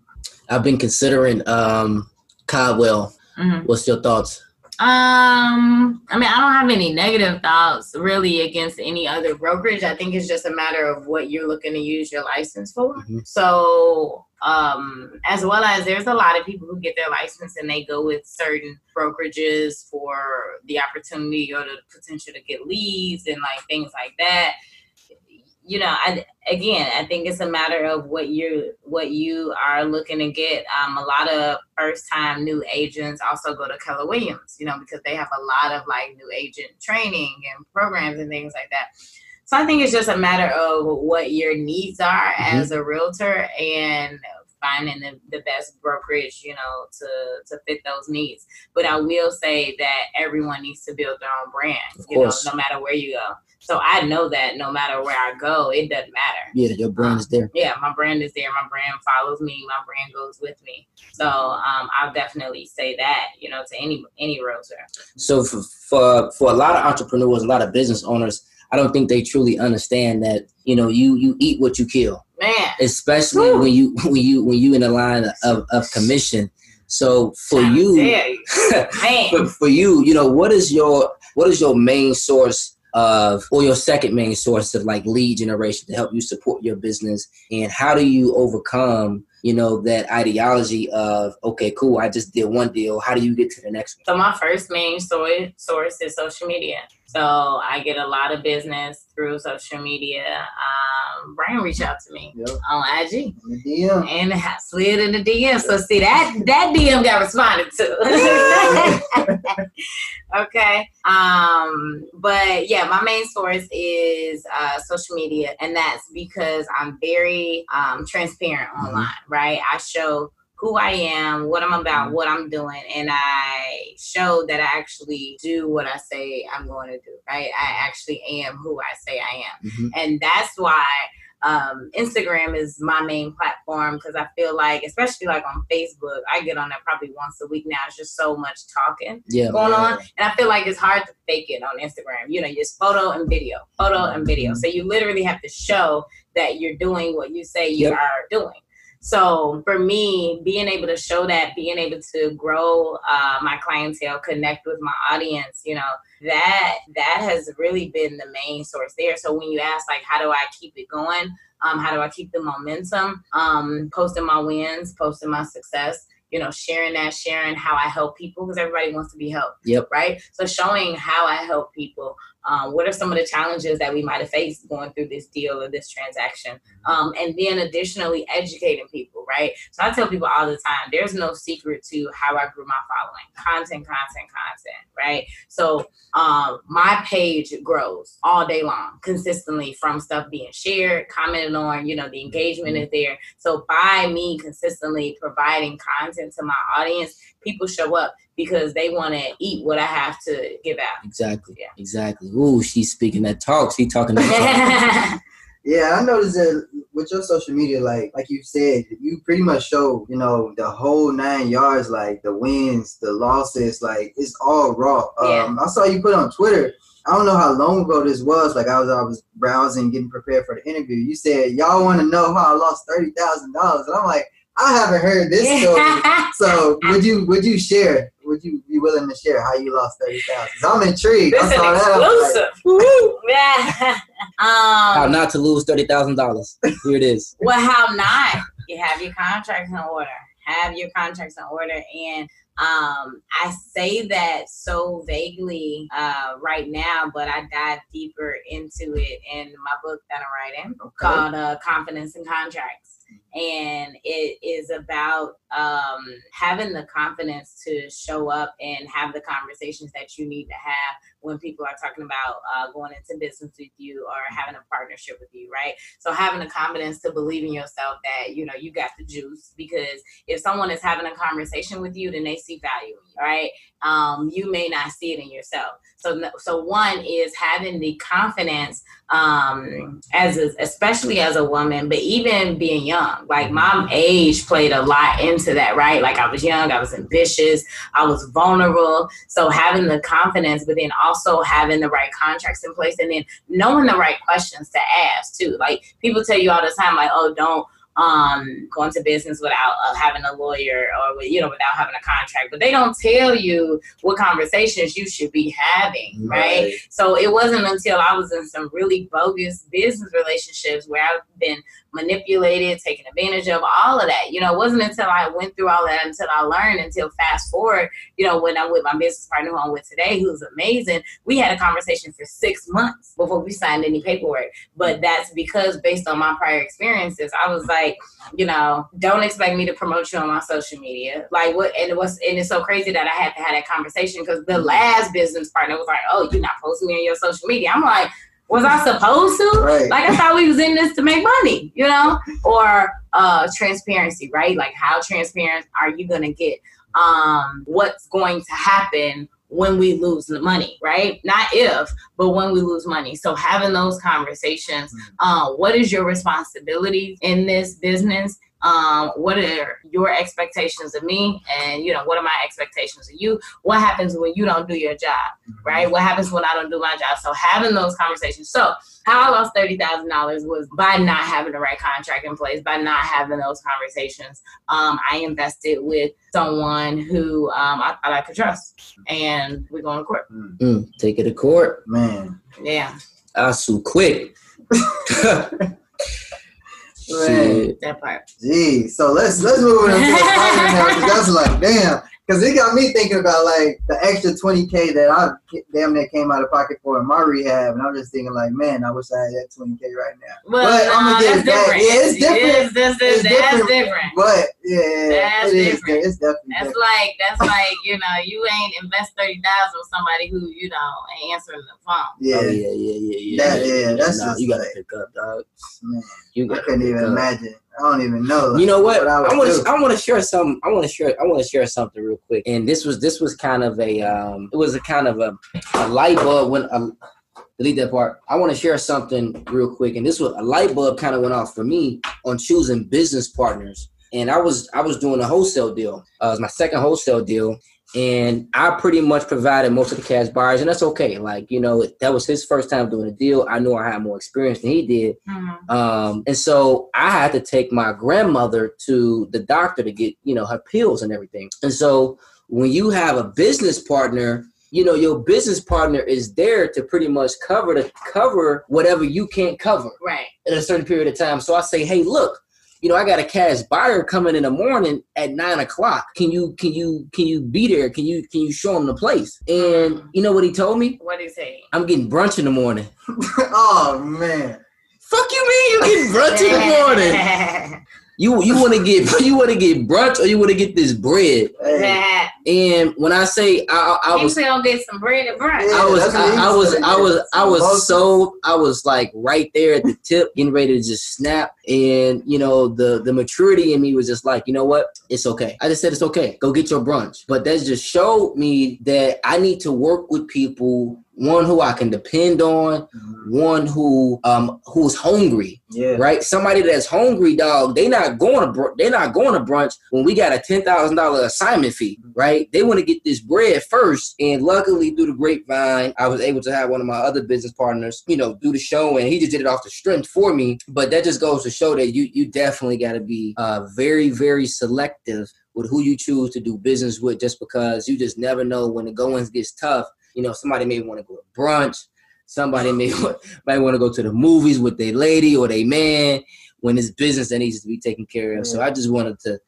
I've been considering um Coldwell. hmm What's your thoughts? Um, I mean, I don't have any negative thoughts really against any other brokerage. I think it's just a matter of what you're looking to use your license for. Mhm. So, um, as well as there's a lot of people who get their license and they go with certain brokerages for the opportunity or the potential to get leads and like things like that. You know, I again, I think it's a matter of what you what you are looking to get. Um, a lot of first time new agents also go to Keller Williams, you know, because they have a lot of like new agent training and programs and things like that. So I think it's just a matter of what your needs are as a realtor and finding the, the best brokerage, you know, to to fit those needs. But I will say that everyone needs to build their own brand, Of you know, no matter where you go. So I know that no matter where I go, it doesn't matter Yeah, your brand is there. yeah, my brand is there. My brand follows me. My brand goes with me. So um, I'll definitely say that, you know, to any any realtor. So for, for for a lot of entrepreneurs, a lot of business owners, I don't think they truly understand that you know you you eat what you kill, Man, especially Woo. when you when you when you in the line of, of commission. So for you, you, man. for, for you, you know, what is your what is your main source of or your second main source of like lead generation to help you support your business and how do you overcome you know that ideology of okay cool i just did one deal how do you get to the next one So my first main source source is social media. So I get a lot of business through social media. Um, Brian reached out to me Yep. on IG DM. and I slid in the DM. So see that that DM got responded to. okay. Um, but yeah, my main source is uh, social media, and that's because I'm very um, transparent Mhm. online. Right? I show who I am, what I'm about, what I'm doing, and I show that I actually do what I say I'm going to do. Right? I actually am who I say I am Mhm. and that's why um, Instagram is my main platform because I feel like, especially like on Facebook, I get on there probably once a week now. It's just so much talking yeah going on, and I feel like it's hard to fake it on Instagram. You know, just photo and video, photo and video. So you literally have to show that you're doing what you say you Yep. are doing. So for me, being able to show that, being able to grow uh, my clientele, connect with my audience, you know, that that has really been the main source there. So when you ask like, how do I keep it going? Um, how do I keep the momentum? Um, posting my wins, posting my success. You know, sharing that, sharing how I help people because everybody wants to be helped Yep. right? So showing how I help people um, what are some of the challenges that we might have faced going through this deal or this transaction? Um, and then additionally, educating people, right? So I tell people all the time there's no secret to how I grew my following content, content, content, right? So um, my page grows all day long consistently from stuff being shared, commented on, you know, the engagement is there. So by me consistently providing content to my audience, people show up because they want to eat what I have to give out. Exactly. Yeah. Exactly. Ooh, she's speaking that talk. She talking that talk. Yeah, I noticed that with your social media, like like you said, you pretty much show, you know, the whole nine yards, like the wins, the losses, like it's all raw. Yeah. Um, I saw you put on Twitter. I don't know how long ago this was. Like I was, I was browsing, getting prepared for the interview. You said y'all want to know how I lost thirty thousand dollars, and I'm like, I haven't heard this story. So would you would you share? Would you be willing to share how you lost thirty thousand? I'm intrigued. This I is saw that. Like, exclusive. Woo! Yeah. How um, not to lose thirty thousand dollars. Here it is. well, how not? You have your contracts in order. Have your contracts in order. And um, I say that so vaguely uh, right now, but I dive deeper into it in my book that I'm writing Okay. called uh, Confidence in Contracts. And it is about um, having the confidence to show up and have the conversations that you need to have when people are talking about uh, going into business with you or having a partnership with you, right? So having the confidence to believe in yourself that you know you got the juice because if someone is having a conversation with you, then they see value in you, right? Um, you may not see it in yourself. So, so one is having the confidence um as a, especially as a woman but even being young like my age played a lot into that right? Like i was young i was ambitious i was vulnerable. So having the confidence but then also having the right contracts in place and then knowing the right questions to ask too. Like people tell you all the time like oh don't um go into business without uh, having a lawyer or with, you know without having a contract but they don't tell you what conversations you should be having right so it wasn't until I was in some really bogus business relationships where I've been manipulated, taken advantage of, all of that. You know, it wasn't until I went through all that until I learned until fast forward, you know, when I'm with my business partner who I'm with today, who's amazing, we had a conversation for six months before we signed any paperwork. But that's because based on my prior experiences, I was like, you know, don't expect me to promote you on my social media. Like what and it was and it's so crazy that I had to have that conversation because the last business partner was like, Oh, you're not posting me on your social media. I'm like, was I supposed to? Right. Like I thought we was in this to make money, you know? Or uh transparency, right? Like how transparent are you gonna get um what's going to happen when we lose the money, right? Not if, but when we lose money. So having those conversations, uh, what is your responsibility in this business? Um, what are your expectations of me? And you know, what are my expectations of you? What happens when you don't do your job, right? What happens when I don't do my job? So having those conversations. So how I lost thirty thousand dollars was by not having the right contract in place, by not having those conversations. Um, I invested with someone who um, I thought I could trust, and we're going to court. Mm, take it to court. Man. Yeah, I'll sue quick. Man. Shit. that part. Gee, so let's let's move into the now that's like damn. Because it got me thinking about like the extra twenty k that I damn near came out of pocket for in my rehab, and I'm just thinking like, man, I wish I had that twenty k right now. Well, But I'ma no, get that's it back. different. Yeah, it's different. It's, that's, It's that's different. different. But yeah, That's it is. different. It's definitely That's different. like that's like you know you ain't invest thirty thousand with somebody who you know ain't answering the phone. yeah, Oh yeah, yeah, yeah, yeah. That- yeah, that's Nah, just you gotta like- pick up, dog. man, You I gotta couldn't even up. imagine. I don't even know. You know what? I, I want to. I want to share some. I want to share. I want to share something real quick. And this was. This was kind of a. Um. It was a kind of a, a light bulb when. Um, delete that part. I want to share something real quick. And this was a light bulb kind of went off for me on choosing business partners. And I was. I was doing a wholesale deal. Uh, it was my second wholesale deal. And I pretty much provided most of the cash buyers, and that's okay. Like you know, that was his first time doing a deal. I knew I had more experience than he did, um, and so I had to take my grandmother to the doctor to get, you know, her pills and everything. And so when you have a business partner, you know, your business partner is there to pretty much cover to cover whatever you can't cover Right. in a certain period of time. So I say, hey, look, you know, I got a cash buyer coming in the morning at nine o'clock. Can you can you can you be there? Can you can you show him the place? And mm-hmm. you know what he told me? What did he say? I'm getting brunch in the morning. oh man. Fuck you mean you getting brunch in the morning? You you want to get you want to get brunch or you want to get this bread? Hey, And when I say I, I, I was said, "I'll get some bread and brunch." Yeah. I was that's what he I, I was. I was I was so I was like right there at the tip, getting ready to just snap. And you know the the maturity in me was just like, you know what, it's okay. I just said it's okay. Go get your brunch. But that just showed me that I need to work with people. One who I can depend on, one who um who's hungry, Yeah. right? Somebody that's hungry, dog. They not going to br- they not going to brunch when we got a ten thousand dollar assignment fee, right? They want to get this bread first. And luckily, through the grapevine, I was able to have one of my other business partners, you know, do the show, and he just did it off the strength for me. But that just goes to show that you you definitely got to be uh, very very selective with who you choose to do business with, just because you just never know when the goings gets tough. You know, somebody may want to go to brunch. Somebody may might want to go to the movies with their lady or their man when it's business that needs to be taken care of. So I just wanted to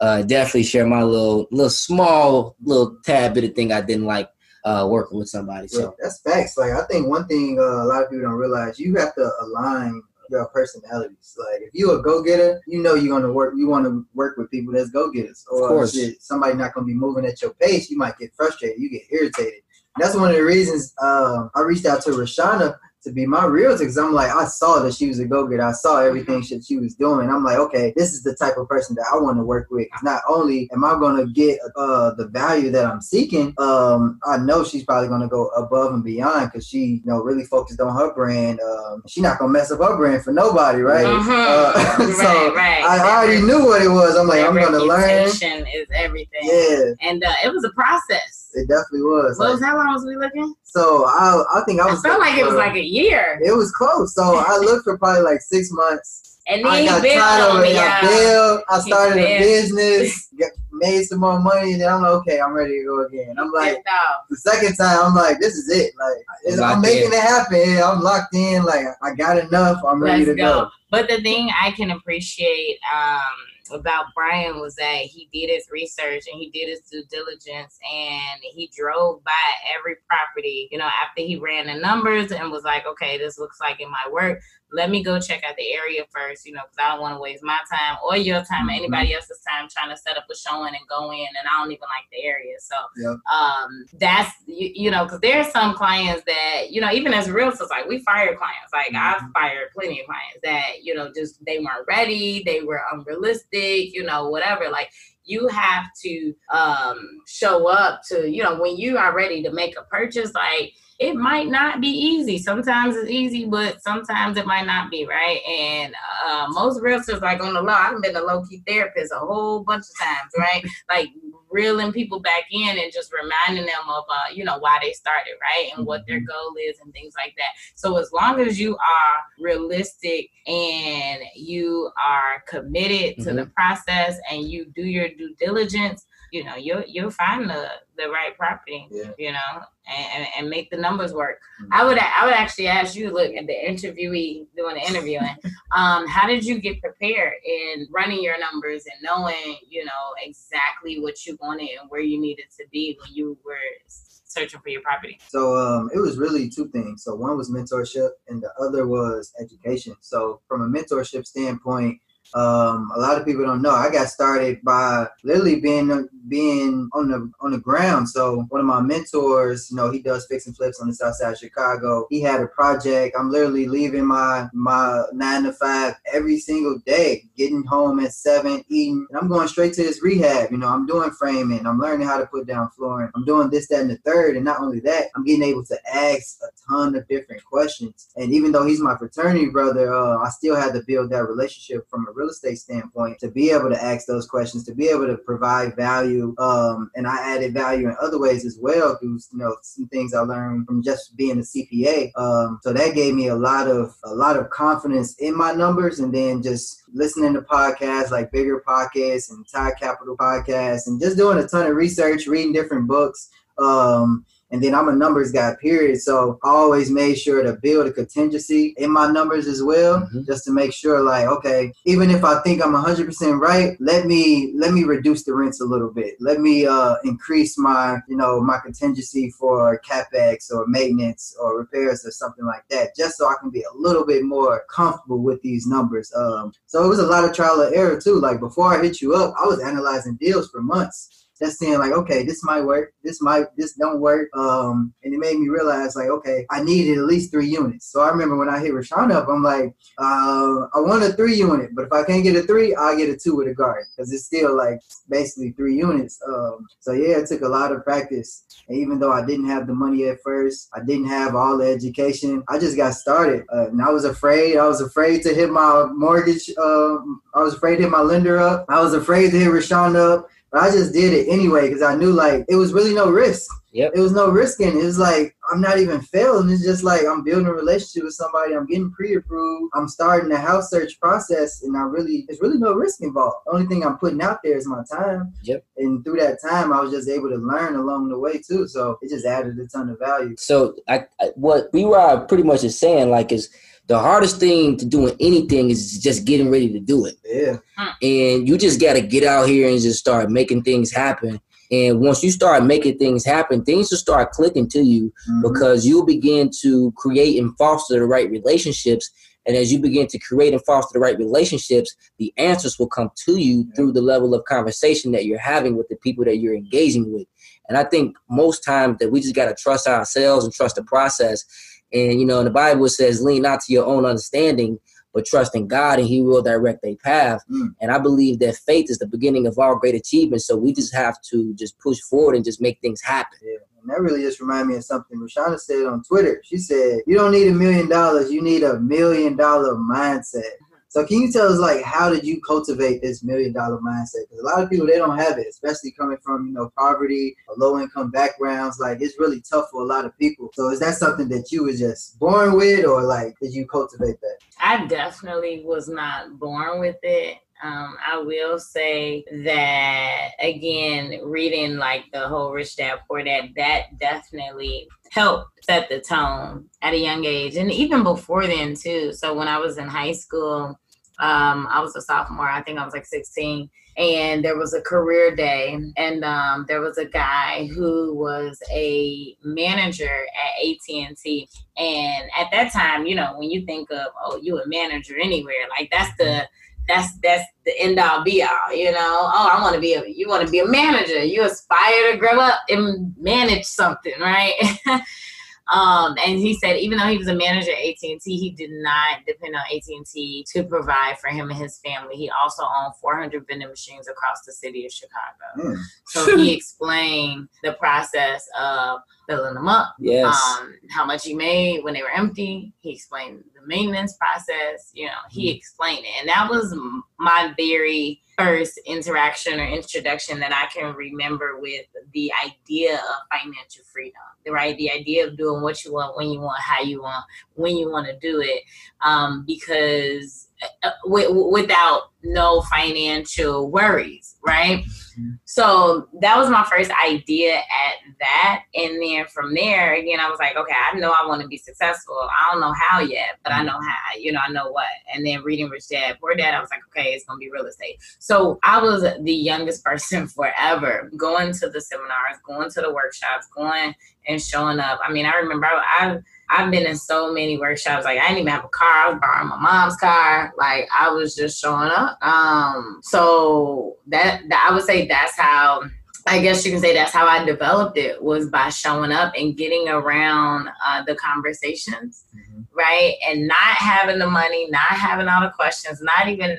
uh, definitely share my little little small little tad bit of thing I didn't like uh, working with somebody. Yeah, So that's facts. Like I think one thing uh, a lot of people don't realize, you have to align your personalities. Like if you a go getter, you know you're gonna work. You want to work with people that's go getters. Or course. shit, somebody not gonna be moving at your pace. You might get frustrated. You get irritated. That's one of the reasons uh, I reached out to Rashauna to be my realtor because I'm like I saw that she was a go getter. I saw everything that she was doing. I'm like, okay, this is the type of person that I want to work with. not only am I going to get uh, the value that I'm seeking, um, I know she's probably going to go above and beyond because she, you know, really focused on her brand. Um, she's not going to mess up her brand for nobody, right? Mhm. Uh, right, so right. I already knew what it was. I'm like, I'm going to learn. is everything. Yeah, And uh, it was a process. It definitely was. What Like, was how long was we looking? so I, I think I I was. felt like it was like a year. It was close. So I looked for probably like six months. And then I got bailed tired of it. me, I y'all. bailed. I started a business, got, made some more money, and then I'm like, okay, I'm ready to go again. I'm like, the second time, I'm like, this is it. Like, I'm I'm making in. it happen. I'm locked in. Like, I got enough. I'm ready Let's to go. go. But the thing I can appreciate um, about Brian was that he did his research and he did his due diligence and he drove by every property, you know, after he ran the numbers and was like, okay, this looks like it might work. Let me go check out the area first, you know, because I don't want to waste my time or your time or Mhm. anybody else's time trying to set up a showing and go in. And I don't even like the area. So Yep. um that's you, you know because there are some clients that you know even as realtors like we fire clients like i've Mhm. fired plenty of clients that you know just they weren't ready they were unrealistic you know whatever like you have to um show up to you know when you are ready to make a purchase like it might not be easy. Sometimes it's easy but sometimes it might not be right? And uh most realtors like on the law i've been a low-key therapist a whole bunch of times right? Like reeling people back in and just reminding them of uh, you know why they started right and what their goal is and things like that. So as long as you are realistic and you are committed to the process and you do your due diligence you know you'll you'll find the the right property Yeah. you know and, and, and make the numbers work Mhm. i would i would actually ask you look at the interviewee doing the interviewing um how did you get prepared in running your numbers and knowing you know exactly what you wanted and where you needed to be when you were searching for your property So um, it was really two things. So one was mentorship, and the other was education. So from a mentorship standpoint, um, a lot of people don't know. I got started by literally being being on the on the ground. So one of my mentors, you know, he does fix and flips on the south side of Chicago. He had a project. I'm literally leaving my my nine to five every single day, getting home at seven, eating, and I'm going straight to this rehab. You know, I'm doing framing. I'm learning how to put down flooring. I'm doing this, that, and the third. And not only that, I'm getting able to ask a ton of different questions. And even though he's my fraternity brother, uh, I still had to build that relationship from a real estate standpoint to be able to ask those questions, to be able to provide value. Um, and I added value in other ways as well through you know some things I learned from just being a CPA. Um, so that gave me a lot of a lot of confidence in my numbers, and then just listening to podcasts like BiggerPockets and Tide Capital Podcasts, and just doing a ton of research, reading different books. Um, And then I'm a numbers guy, period. So I always made sure to build a contingency in my numbers as well, Mhm. just to make sure, like, okay, even if I think I'm 100% right, let me let me reduce the rents a little bit. Let me uh, increase my, you know, my contingency for capex or maintenance or repairs or something like that, just so I can be a little bit more comfortable with these numbers. Um, so it was a lot of trial and error too. Like before I hit you up, I was analyzing deals for months just saying like, okay, this might work, this might, this don't work. Um, and it made me realize like, okay, I needed at least three units. So I remember when I hit Rashawn up, I'm like, uh, I want a three unit, but if I can't get a three, I'll get a two with a garden because it's still like basically three units. Um, so yeah, it took a lot of practice. And even though I didn't have the money at first, I didn't have all the education. I just got started, uh, and I was afraid. I was afraid to hit my mortgage. Um, I was afraid to hit my lender up. I was afraid to hit Rashawn up. But I just did it anyway because I knew like it was really no risk. Yep. It was no risk in it. It was like I'm not even failing. It's just like I'm building a relationship with somebody. I'm getting pre-approved. I'm starting the house search process, and I really it's really no risk involved. The only thing I'm putting out there is my time. Yep. And through that time, I was just able to learn along the way too. So it just added a ton of value. So I, I what we were pretty much is saying like is the hardest thing to doing anything is just getting ready to do it. Yeah. and you just got to get out here and just start making things happen. And once you start making things happen, things will start clicking to you Mhm. because you'll begin to create and foster the right relationships. And as you begin to create and foster the right relationships, the answers will come to you through the level of conversation that you're having with the people that you're engaging with. And I think most times that we just got to trust ourselves and trust the process. And, you know, the Bible says, lean not to your own understanding, but trust in God and He will direct their path. Mm. And I believe that faith is the beginning of all great achievements. So we just have to just push forward and just make things happen. Yeah. And that really just reminded me of something Rashauna said on Twitter. She said, You don't need a million dollars, you need a million dollar mindset. So can you tell us like how did you cultivate this million dollar mindset? Because a lot of people they don't have it, especially coming from, you know, poverty or low income backgrounds. Like it's really tough for a lot of people. So is that something that you was just born with or like did you cultivate that? I definitely was not born with it. Um, I will say that again, reading like the whole Rich Dad Poor Dad, that definitely helped set the tone at a young age, and even before then too. So when I was in high school, um, I was a sophomore. I think I was like 16, and there was a career day, and um, there was a guy who was a manager at AT&T. And at that time, you know, when you think of oh, you a manager anywhere, like that's the that's that's the end all be all, you know. Oh, I want to be a you want to be a manager. You aspire to grow up and manage something, right? um, and he said even though he was a manager at AT&T, he did not depend on AT&T to provide for him and his family. He also owned 400 vending machines across the city of Chicago. Mm. So he explained the process of filling them up, Yes. um, how much he made when they were empty. He explained the maintenance process. You know, he explained it, and that was my very first interaction or introduction that I can remember with the idea of financial freedom. Right, the idea of doing what you want, when you want, how you want, when you want to do it, um, because Uh, w- without no financial worries, right? Mm-hmm. So that was my first idea at that. And then from there, again, I was like, okay, I know I want to be successful. I don't know how yet, but I mm-hmm. know how, you know, I know what. And then reading Rich Dad, Poor Dad, I was like, okay, it's going to be real estate. So I was the youngest person forever going to the seminars, going to the workshops, going and showing up. I mean, I remember I, I I've been in so many workshops. Like I didn't even have a car. I was borrowing my mom's car. Like I was just showing up. Um, so that, that I would say that's how I guess you can say that's how I developed it was by showing up and getting around uh, the conversations, right? And not having the money, not having all the questions, not even,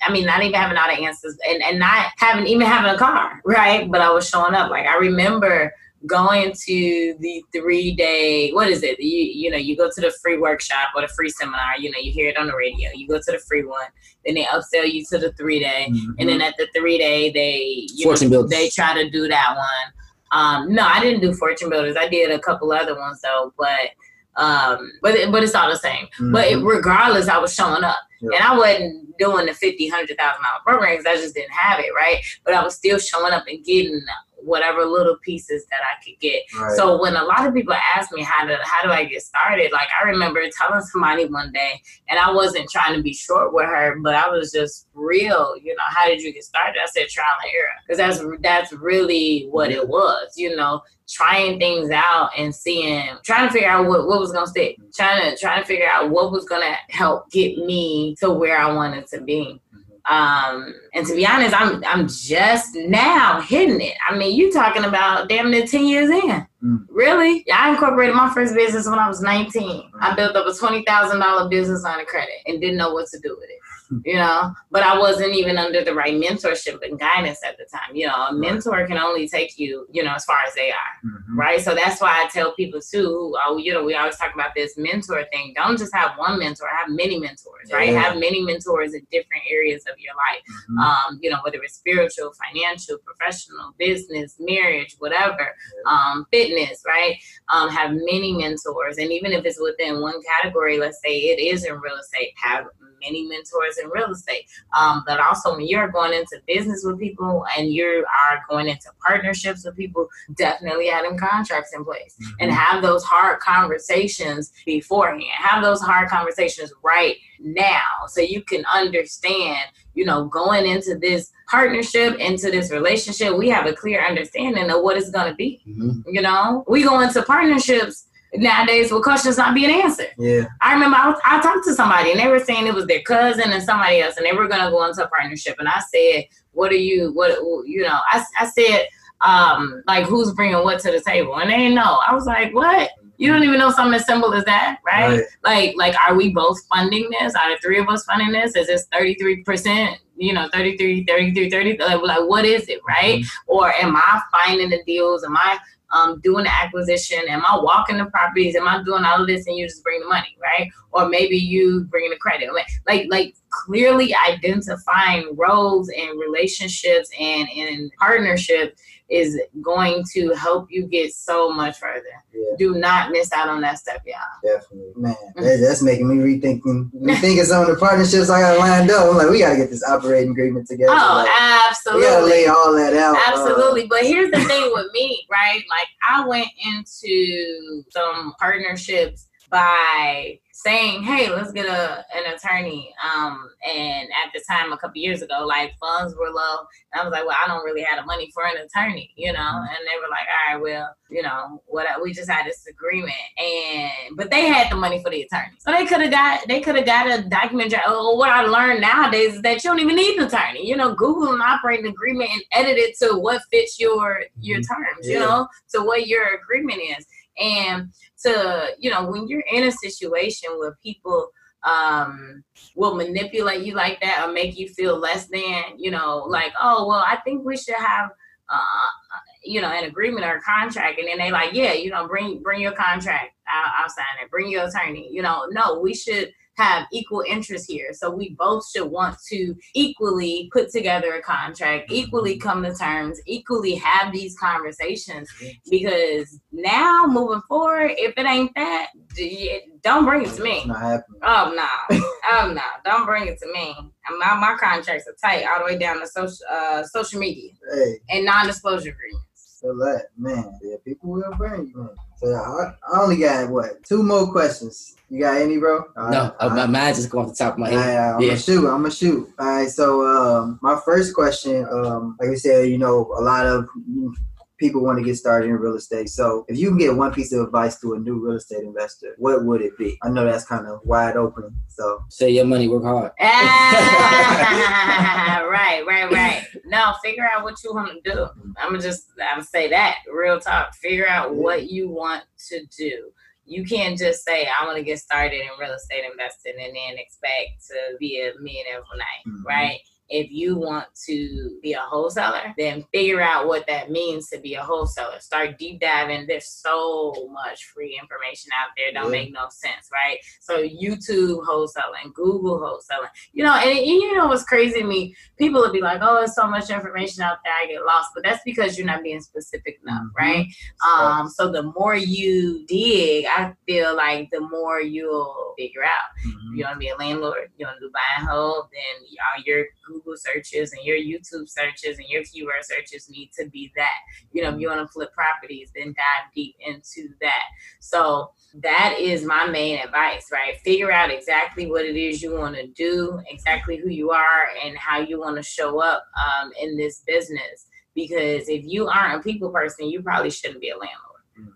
I mean, not even having all the answers, and, and not having even having a car, right? But I was showing up. Like I remember going to the three day what is it? You you know you go to the free workshop or the free seminar you know you hear it on the radio. You go to the free one then they upsell you to the three day and then at the three day they you Fortune know, Builders. they try to do that one. Um no i didn't do fortune builders. I did a couple other ones though but um but it, but it's all the same. But it, regardless i was showing up. Mm-hmm. And i wasn't doing the 50 hundred thousand dollar programs. I just didn't have it right? But i was still showing up and getting whatever little pieces that I could get. Right. So when a lot of people ask me how to how do I get started, like I remember telling somebody one day, and I wasn't trying to be short with her, but I was just real. You know, how did you get started? I said trial and error, because that's that's really what it was. You know, trying things out and seeing, trying to figure out what, what was gonna stick, trying to trying to figure out what was gonna help get me to where I wanted to be. Um, and to be honest, I'm I'm just now hitting it. I mean, you talking about damn near ten years in. Mm. Really? I incorporated my first business when I was 19. I built up a twenty thousand dollar business on a credit and didn't know what to do with it. You know, but I wasn't even under the right mentorship and guidance at the time. You know, a mentor can only take you, you know, as far as they are Mhm. right? So that's why I tell people too, oh, you know, we always talk about this mentor thing. Don't just have one mentor, have many mentors, right? Yeah. Have many mentors in different areas of your life. Mhm. Um, you know, whether it's spiritual, financial, professional, business, marriage, whatever, um, fitness, right? Um, have many mentors. And even if it's within one category, let's say it is in real estate, have many mentors in real estate. Um, but also when you're going into business with people and you are going into partnerships with people, definitely have them contracts in place and have those hard conversations beforehand. Have those hard conversations right now so you can understand, you know, going into this partnership, into this relationship, we have a clear understanding of what it's going to be. Mhm. You know, we go into partnerships nowadays with questions not being answered. Yeah. I remember I, was, I talked to somebody and they were saying it was their cousin and somebody else and they were going to go into a partnership. And I said, what are you, what, you know, I, I said, um, like who's bringing what to the table? And they didn't know. I was like, what? You don't even know something as simple as that, right? Right. Like, like, are we both funding this? Are the three of us funding this? Is this 33%, you know, 33, 33, 30? Like, like what is it, right? Or am I finding the deals? Am I um, doing the acquisition? Am I walking the properties? Am I doing all of this and you just bring the money, right? Or maybe you bring the credit. Like, like, like clearly identifying roles and relationships and in partnership is going to help you get so much further. Yeah. Do not miss out on that step, y'all. Definitely, man. That, that's making me rethinking, rethinking some of the partnerships I got lined up. I'm like, we got to get this operating agreement together. Oh, Like, we got to absolutely. lay all that out. uh, Absolutely. But here's the thing with me, right? Like I went into some partnerships by saying, "Hey, let's get a an attorney." Um, and at the time, a couple years ago, like funds were low, and I was like, "Well, I don't really have the money for an attorney," you know. And they were like, "All right, well, you know, what? We just had this agreement, and but they had the money for the attorney, so they could have got they could have got a document. Oh, what I learned nowadays is that you don't even need an attorney. You know, Google an operating agreement and edit it to what fits your your terms. You know, to what your agreement is, and to you know when you're in a situation where people um will manipulate you like that or make you feel less than you know like oh well i think we should have uh you know an agreement or a contract. And then they like yeah you know bring bring your contract. I'll, I'll sign it. Bring your attorney. You know no we should have equal interest here so we both should want to equally put together a contract equally come to terms equally have these conversations because now moving forward if it ain't that don't bring it to me It's not happening. Oh no, oh no! Don't bring it to me. My my contracts are tight all the way down to social uh, social media Hey, and non-disclosure agreements. so that man, yeah, people will bring you. So I, I only got what two more questions. You got any, bro? All No, right, my right. mind just go off the top of my head. right, I'm Yeah. gonna shoot. I'm gonna shoot. All right. So, um, my first question, um, like I said, you know, a lot of people want to get started in real estate. So, if you can get one piece of advice to a new real estate investor, what would it be? I know that's kind of wide open. So, Say your money, work hard. Ah, right, right, right. No, figure out what you want to do. I'm gonna just I'm gonna say that real talk. Figure out what you want to do. You can't just say I want to get started in real estate investing and then expect to be a millionaire overnight, Mhm. right? If you want to be a wholesaler, then figure out what that means to be a wholesaler. Start deep diving. There's so much free information out there. Don't Yeah. make no sense, right? So YouTube wholesaling, Google wholesaling, you know, and, and you know what's crazy to me? People will be like, "Oh, there's so much information out there, I get lost." But that's because you're not being specific enough, Mhm. right? Um, so the more you dig, I feel like the more you'll figure out. mhm. You want to be a landlord, you want to do buy and hold, then all your Google searches and your YouTube searches and your keyword searches need to be that. You know, if you want to flip properties, then dive deep into that. So that is my main advice, right? Figure out exactly what it is you want to do, exactly who you are, and how you want to show up um, in this business. Because if you aren't a people person, you probably shouldn't be a landlord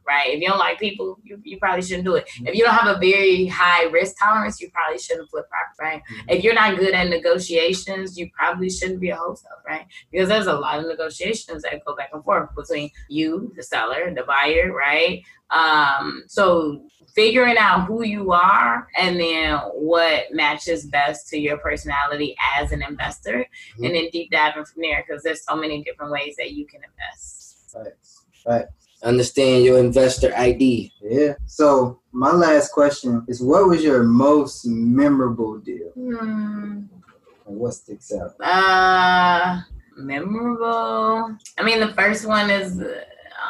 right? If you don't like people, you, you probably shouldn't do it. If you don't have a very high risk tolerance, you probably shouldn't flip property, right? Mm-hmm. If you're not good at negotiations, you probably shouldn't be a wholesale, right? Because there's a lot of negotiations that go back and forth between you, the seller, and the buyer, right? Um, so figuring out who you are and then what matches best to your personality as an investor mm-hmm. and then deep diving from there because there's so many different ways that you can invest. Right. Right understand your investor ID. Yeah. So my last question is, what was your most memorable deal? Hmm. And what sticks out? Uh, memorable. I mean, the first one is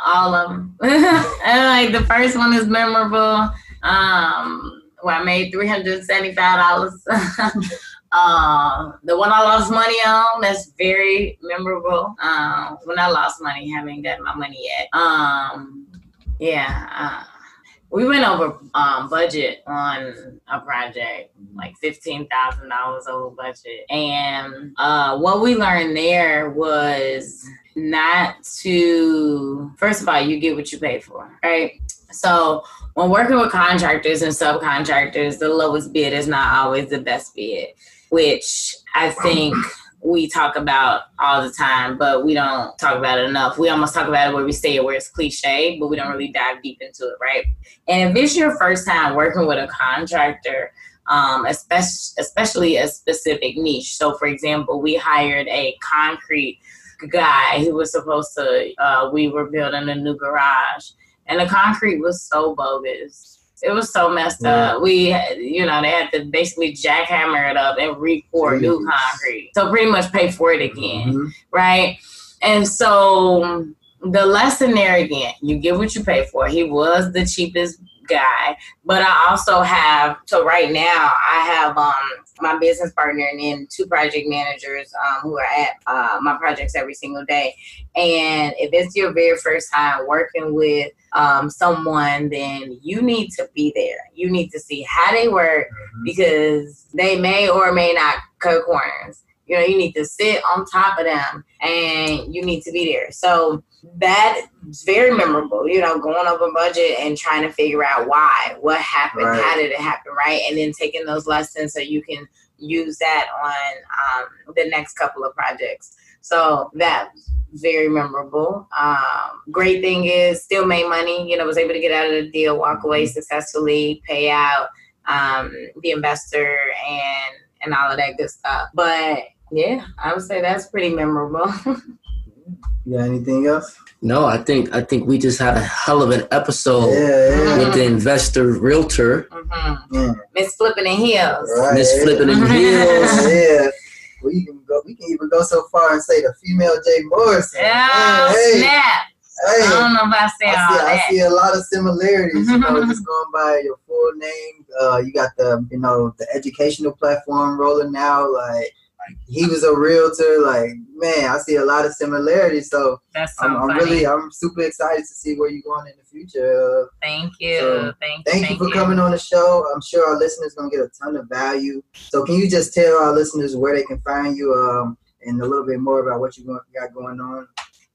all of them. like the first one is memorable. Um, where I made three hundred seventy-five dollars. Uh, the one I lost money on, that's very memorable. Uh, when I lost money, haven't gotten my money yet. Um, yeah, uh, we went over um, budget on a project, like fifteen thousand dollars over budget, and uh, what we learned there was not to. First of all, you get what you pay for, right? So when working with contractors and subcontractors, the lowest bid is not always the best bid which I think we talk about all the time, but we don't talk about it enough. We almost talk about it where we say it where it's cliche, but we don't really dive deep into it, right? And if it's your first time working with a contractor, um, especially, especially a specific niche. So, for example, we hired a concrete guy who was supposed to, uh, we were building a new garage, and the concrete was so bogus it was so messed yeah. up. We, you know, they had to basically jackhammer it up and re-pour new concrete. So pretty much pay for it again, mm-hmm. right? And so the lesson there again, you get what you pay for. He was the cheapest guy, but I also have. So right now, I have um my business partner and then two project managers um, who are at uh, my projects every single day. And if it's your very first time working with um, someone, then you need to be there. You need to see how they work mm-hmm. because they may or may not cut corners. You know, you need to sit on top of them and you need to be there. So that's very memorable, you know, going over budget and trying to figure out why, what happened, right. how did it happen, right? And then taking those lessons so you can use that on um, the next couple of projects. So that's very memorable. Um, great thing is still made money, you know, was able to get out of the deal, walk away mm-hmm. successfully, pay out um, the investor and and all of that good stuff. But yeah, I would say that's pretty memorable. you got anything else? No, I think I think we just had a hell of an episode yeah, yeah. with the investor realtor. Mm-hmm. Yeah. Miss Flippin' in Heels. Right. Miss Flippin' in Heels. yeah. We can go we can even go so far and say the female Jay Morrison. Yeah, hey, snap. Hey, I don't know if I say I all see, that. I see a lot of similarities. You know, just going by your full name. Uh, you got the you know the educational platform rolling now. Like he was a realtor. Like, man, I see a lot of similarities. So, That's so I'm, I'm really, I'm super excited to see where you're going in the future. Thank you. So, thank you. Thank you for coming on the show. I'm sure our listeners going to get a ton of value. So, can you just tell our listeners where they can find you um, and a little bit more about what you got going on?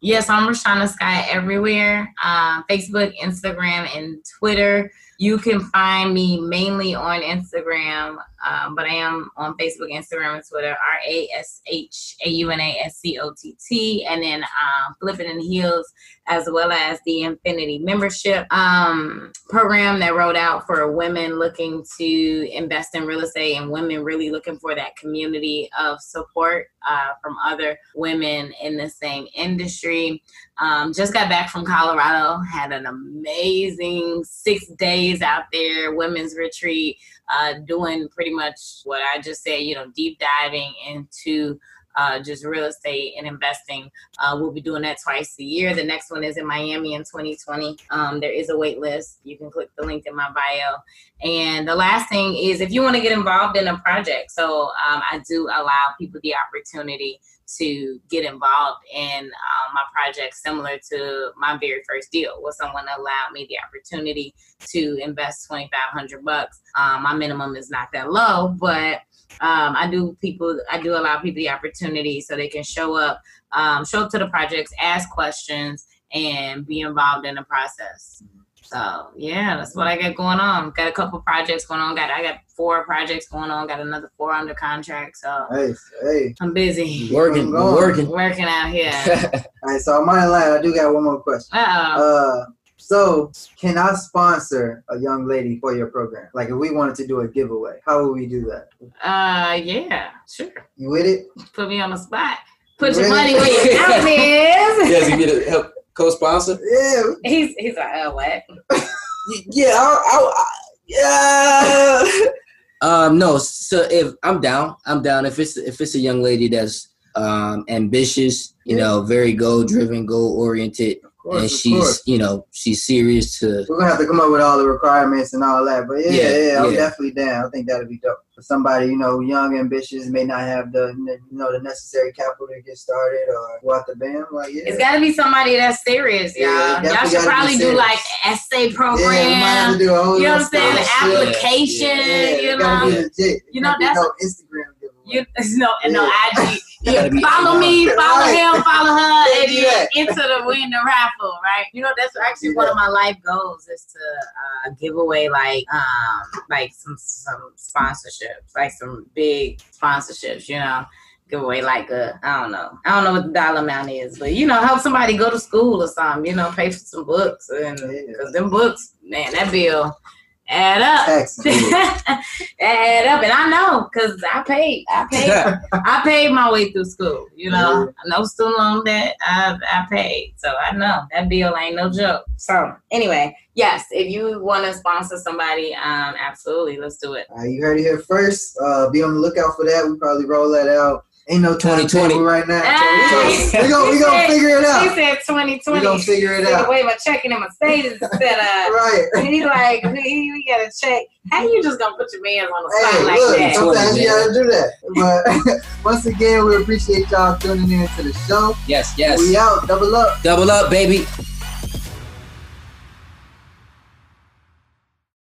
Yes, I'm Rashauna Scott everywhere uh, Facebook, Instagram, and Twitter. You can find me mainly on Instagram, um, but I am on Facebook, Instagram, and Twitter. R A S H A U N A S C O T T, and then um, Flippin' in Heels, as well as the Infinity Membership um, program that rolled out for women looking to invest in real estate and women really looking for that community of support uh, from other women in the same industry. Um, just got back from Colorado, had an amazing six days out there, women's retreat, uh, doing pretty much what I just said, you know, deep diving into uh, just real estate and investing. Uh, we'll be doing that twice a year. The next one is in Miami in 2020. Um, there is a wait list. You can click the link in my bio. And the last thing is if you want to get involved in a project. So um, I do allow people the opportunity to get involved in um, my project, similar to my very first deal, where someone allowed me the opportunity to invest twenty five hundred bucks. Um, my minimum is not that low, but um, I do people I do allow people the opportunity so they can show up, um, show up to the projects, ask questions, and be involved in the process. So yeah, that's what I got going on. Got a couple projects going on. Got I got four projects going on. Got another four under contract. So Hey, hey. I'm busy Working, Going. working. working out here. All right, so I'm on line. I do got one more question. Uh-oh. Uh, so can I sponsor a young lady for your program? Like if we wanted to do a giveaway, how would we do that? Uh, yeah, sure. You with it? Put me on the spot. Put your Really? money where your mouth is. Yes, you get a help co-sponsor. Yeah, He's he's like, oh what? Yeah, I, I, yeah. Um, no, so if I'm down, I'm down. If it's if it's a young lady that's um ambitious, you Yeah. know, very goal driven, goal oriented, of course, and she's course. you know she's serious to We're gonna have to come up with all the requirements and all that, but yeah, Yeah, yeah, I'm yeah. definitely down. I think that'd be dope for somebody you know, young, ambitious, may not have the you know the necessary capital to get started or go out the band. Like, yeah, It's got to be somebody that's serious, y'all. Yeah, y'all should gotta probably do like essay yeah, we might have program. to do a you know what I'm saying? scholarship. Application. Yeah, you it gotta know. legit. You know, that's- no Instagram giveaway. You no and no Yeah. IG. Gotta follow me, follow him, follow her, and do then that. into the win the raffle, right? You know, that's actually one of my life goals is to uh, give away like um like some some sponsorships, like some big sponsorships, you know. Give away like a I don't know. I don't know what the dollar amount is, but you know, help somebody go to school or something, you know, pay for some books and Yeah. because them books, man, that bill add up. Add up, and I know because I paid. I paid. I paid my way through school. You know, no student loan debt. I I paid, so I know that bill ain't no joke. So anyway, yes, if you want to sponsor somebody, um, absolutely, let's do it. Right, you heard it here first. Uh, be on the lookout for that. We probably roll that out. Ain't no 2020. 2020 right now. Hey. So we gonna we gonna said- figure it He out. said 2020. We gonna figure it out. The way my checking and my status set up. Right. And he like, we, we gotta check. How you just gonna put your man on the spot Hey, like look, that? sometimes you 20, gotta do that. But once again, we appreciate y'all tuning in to the show. yes, yes. We out. Double up. Double up, baby.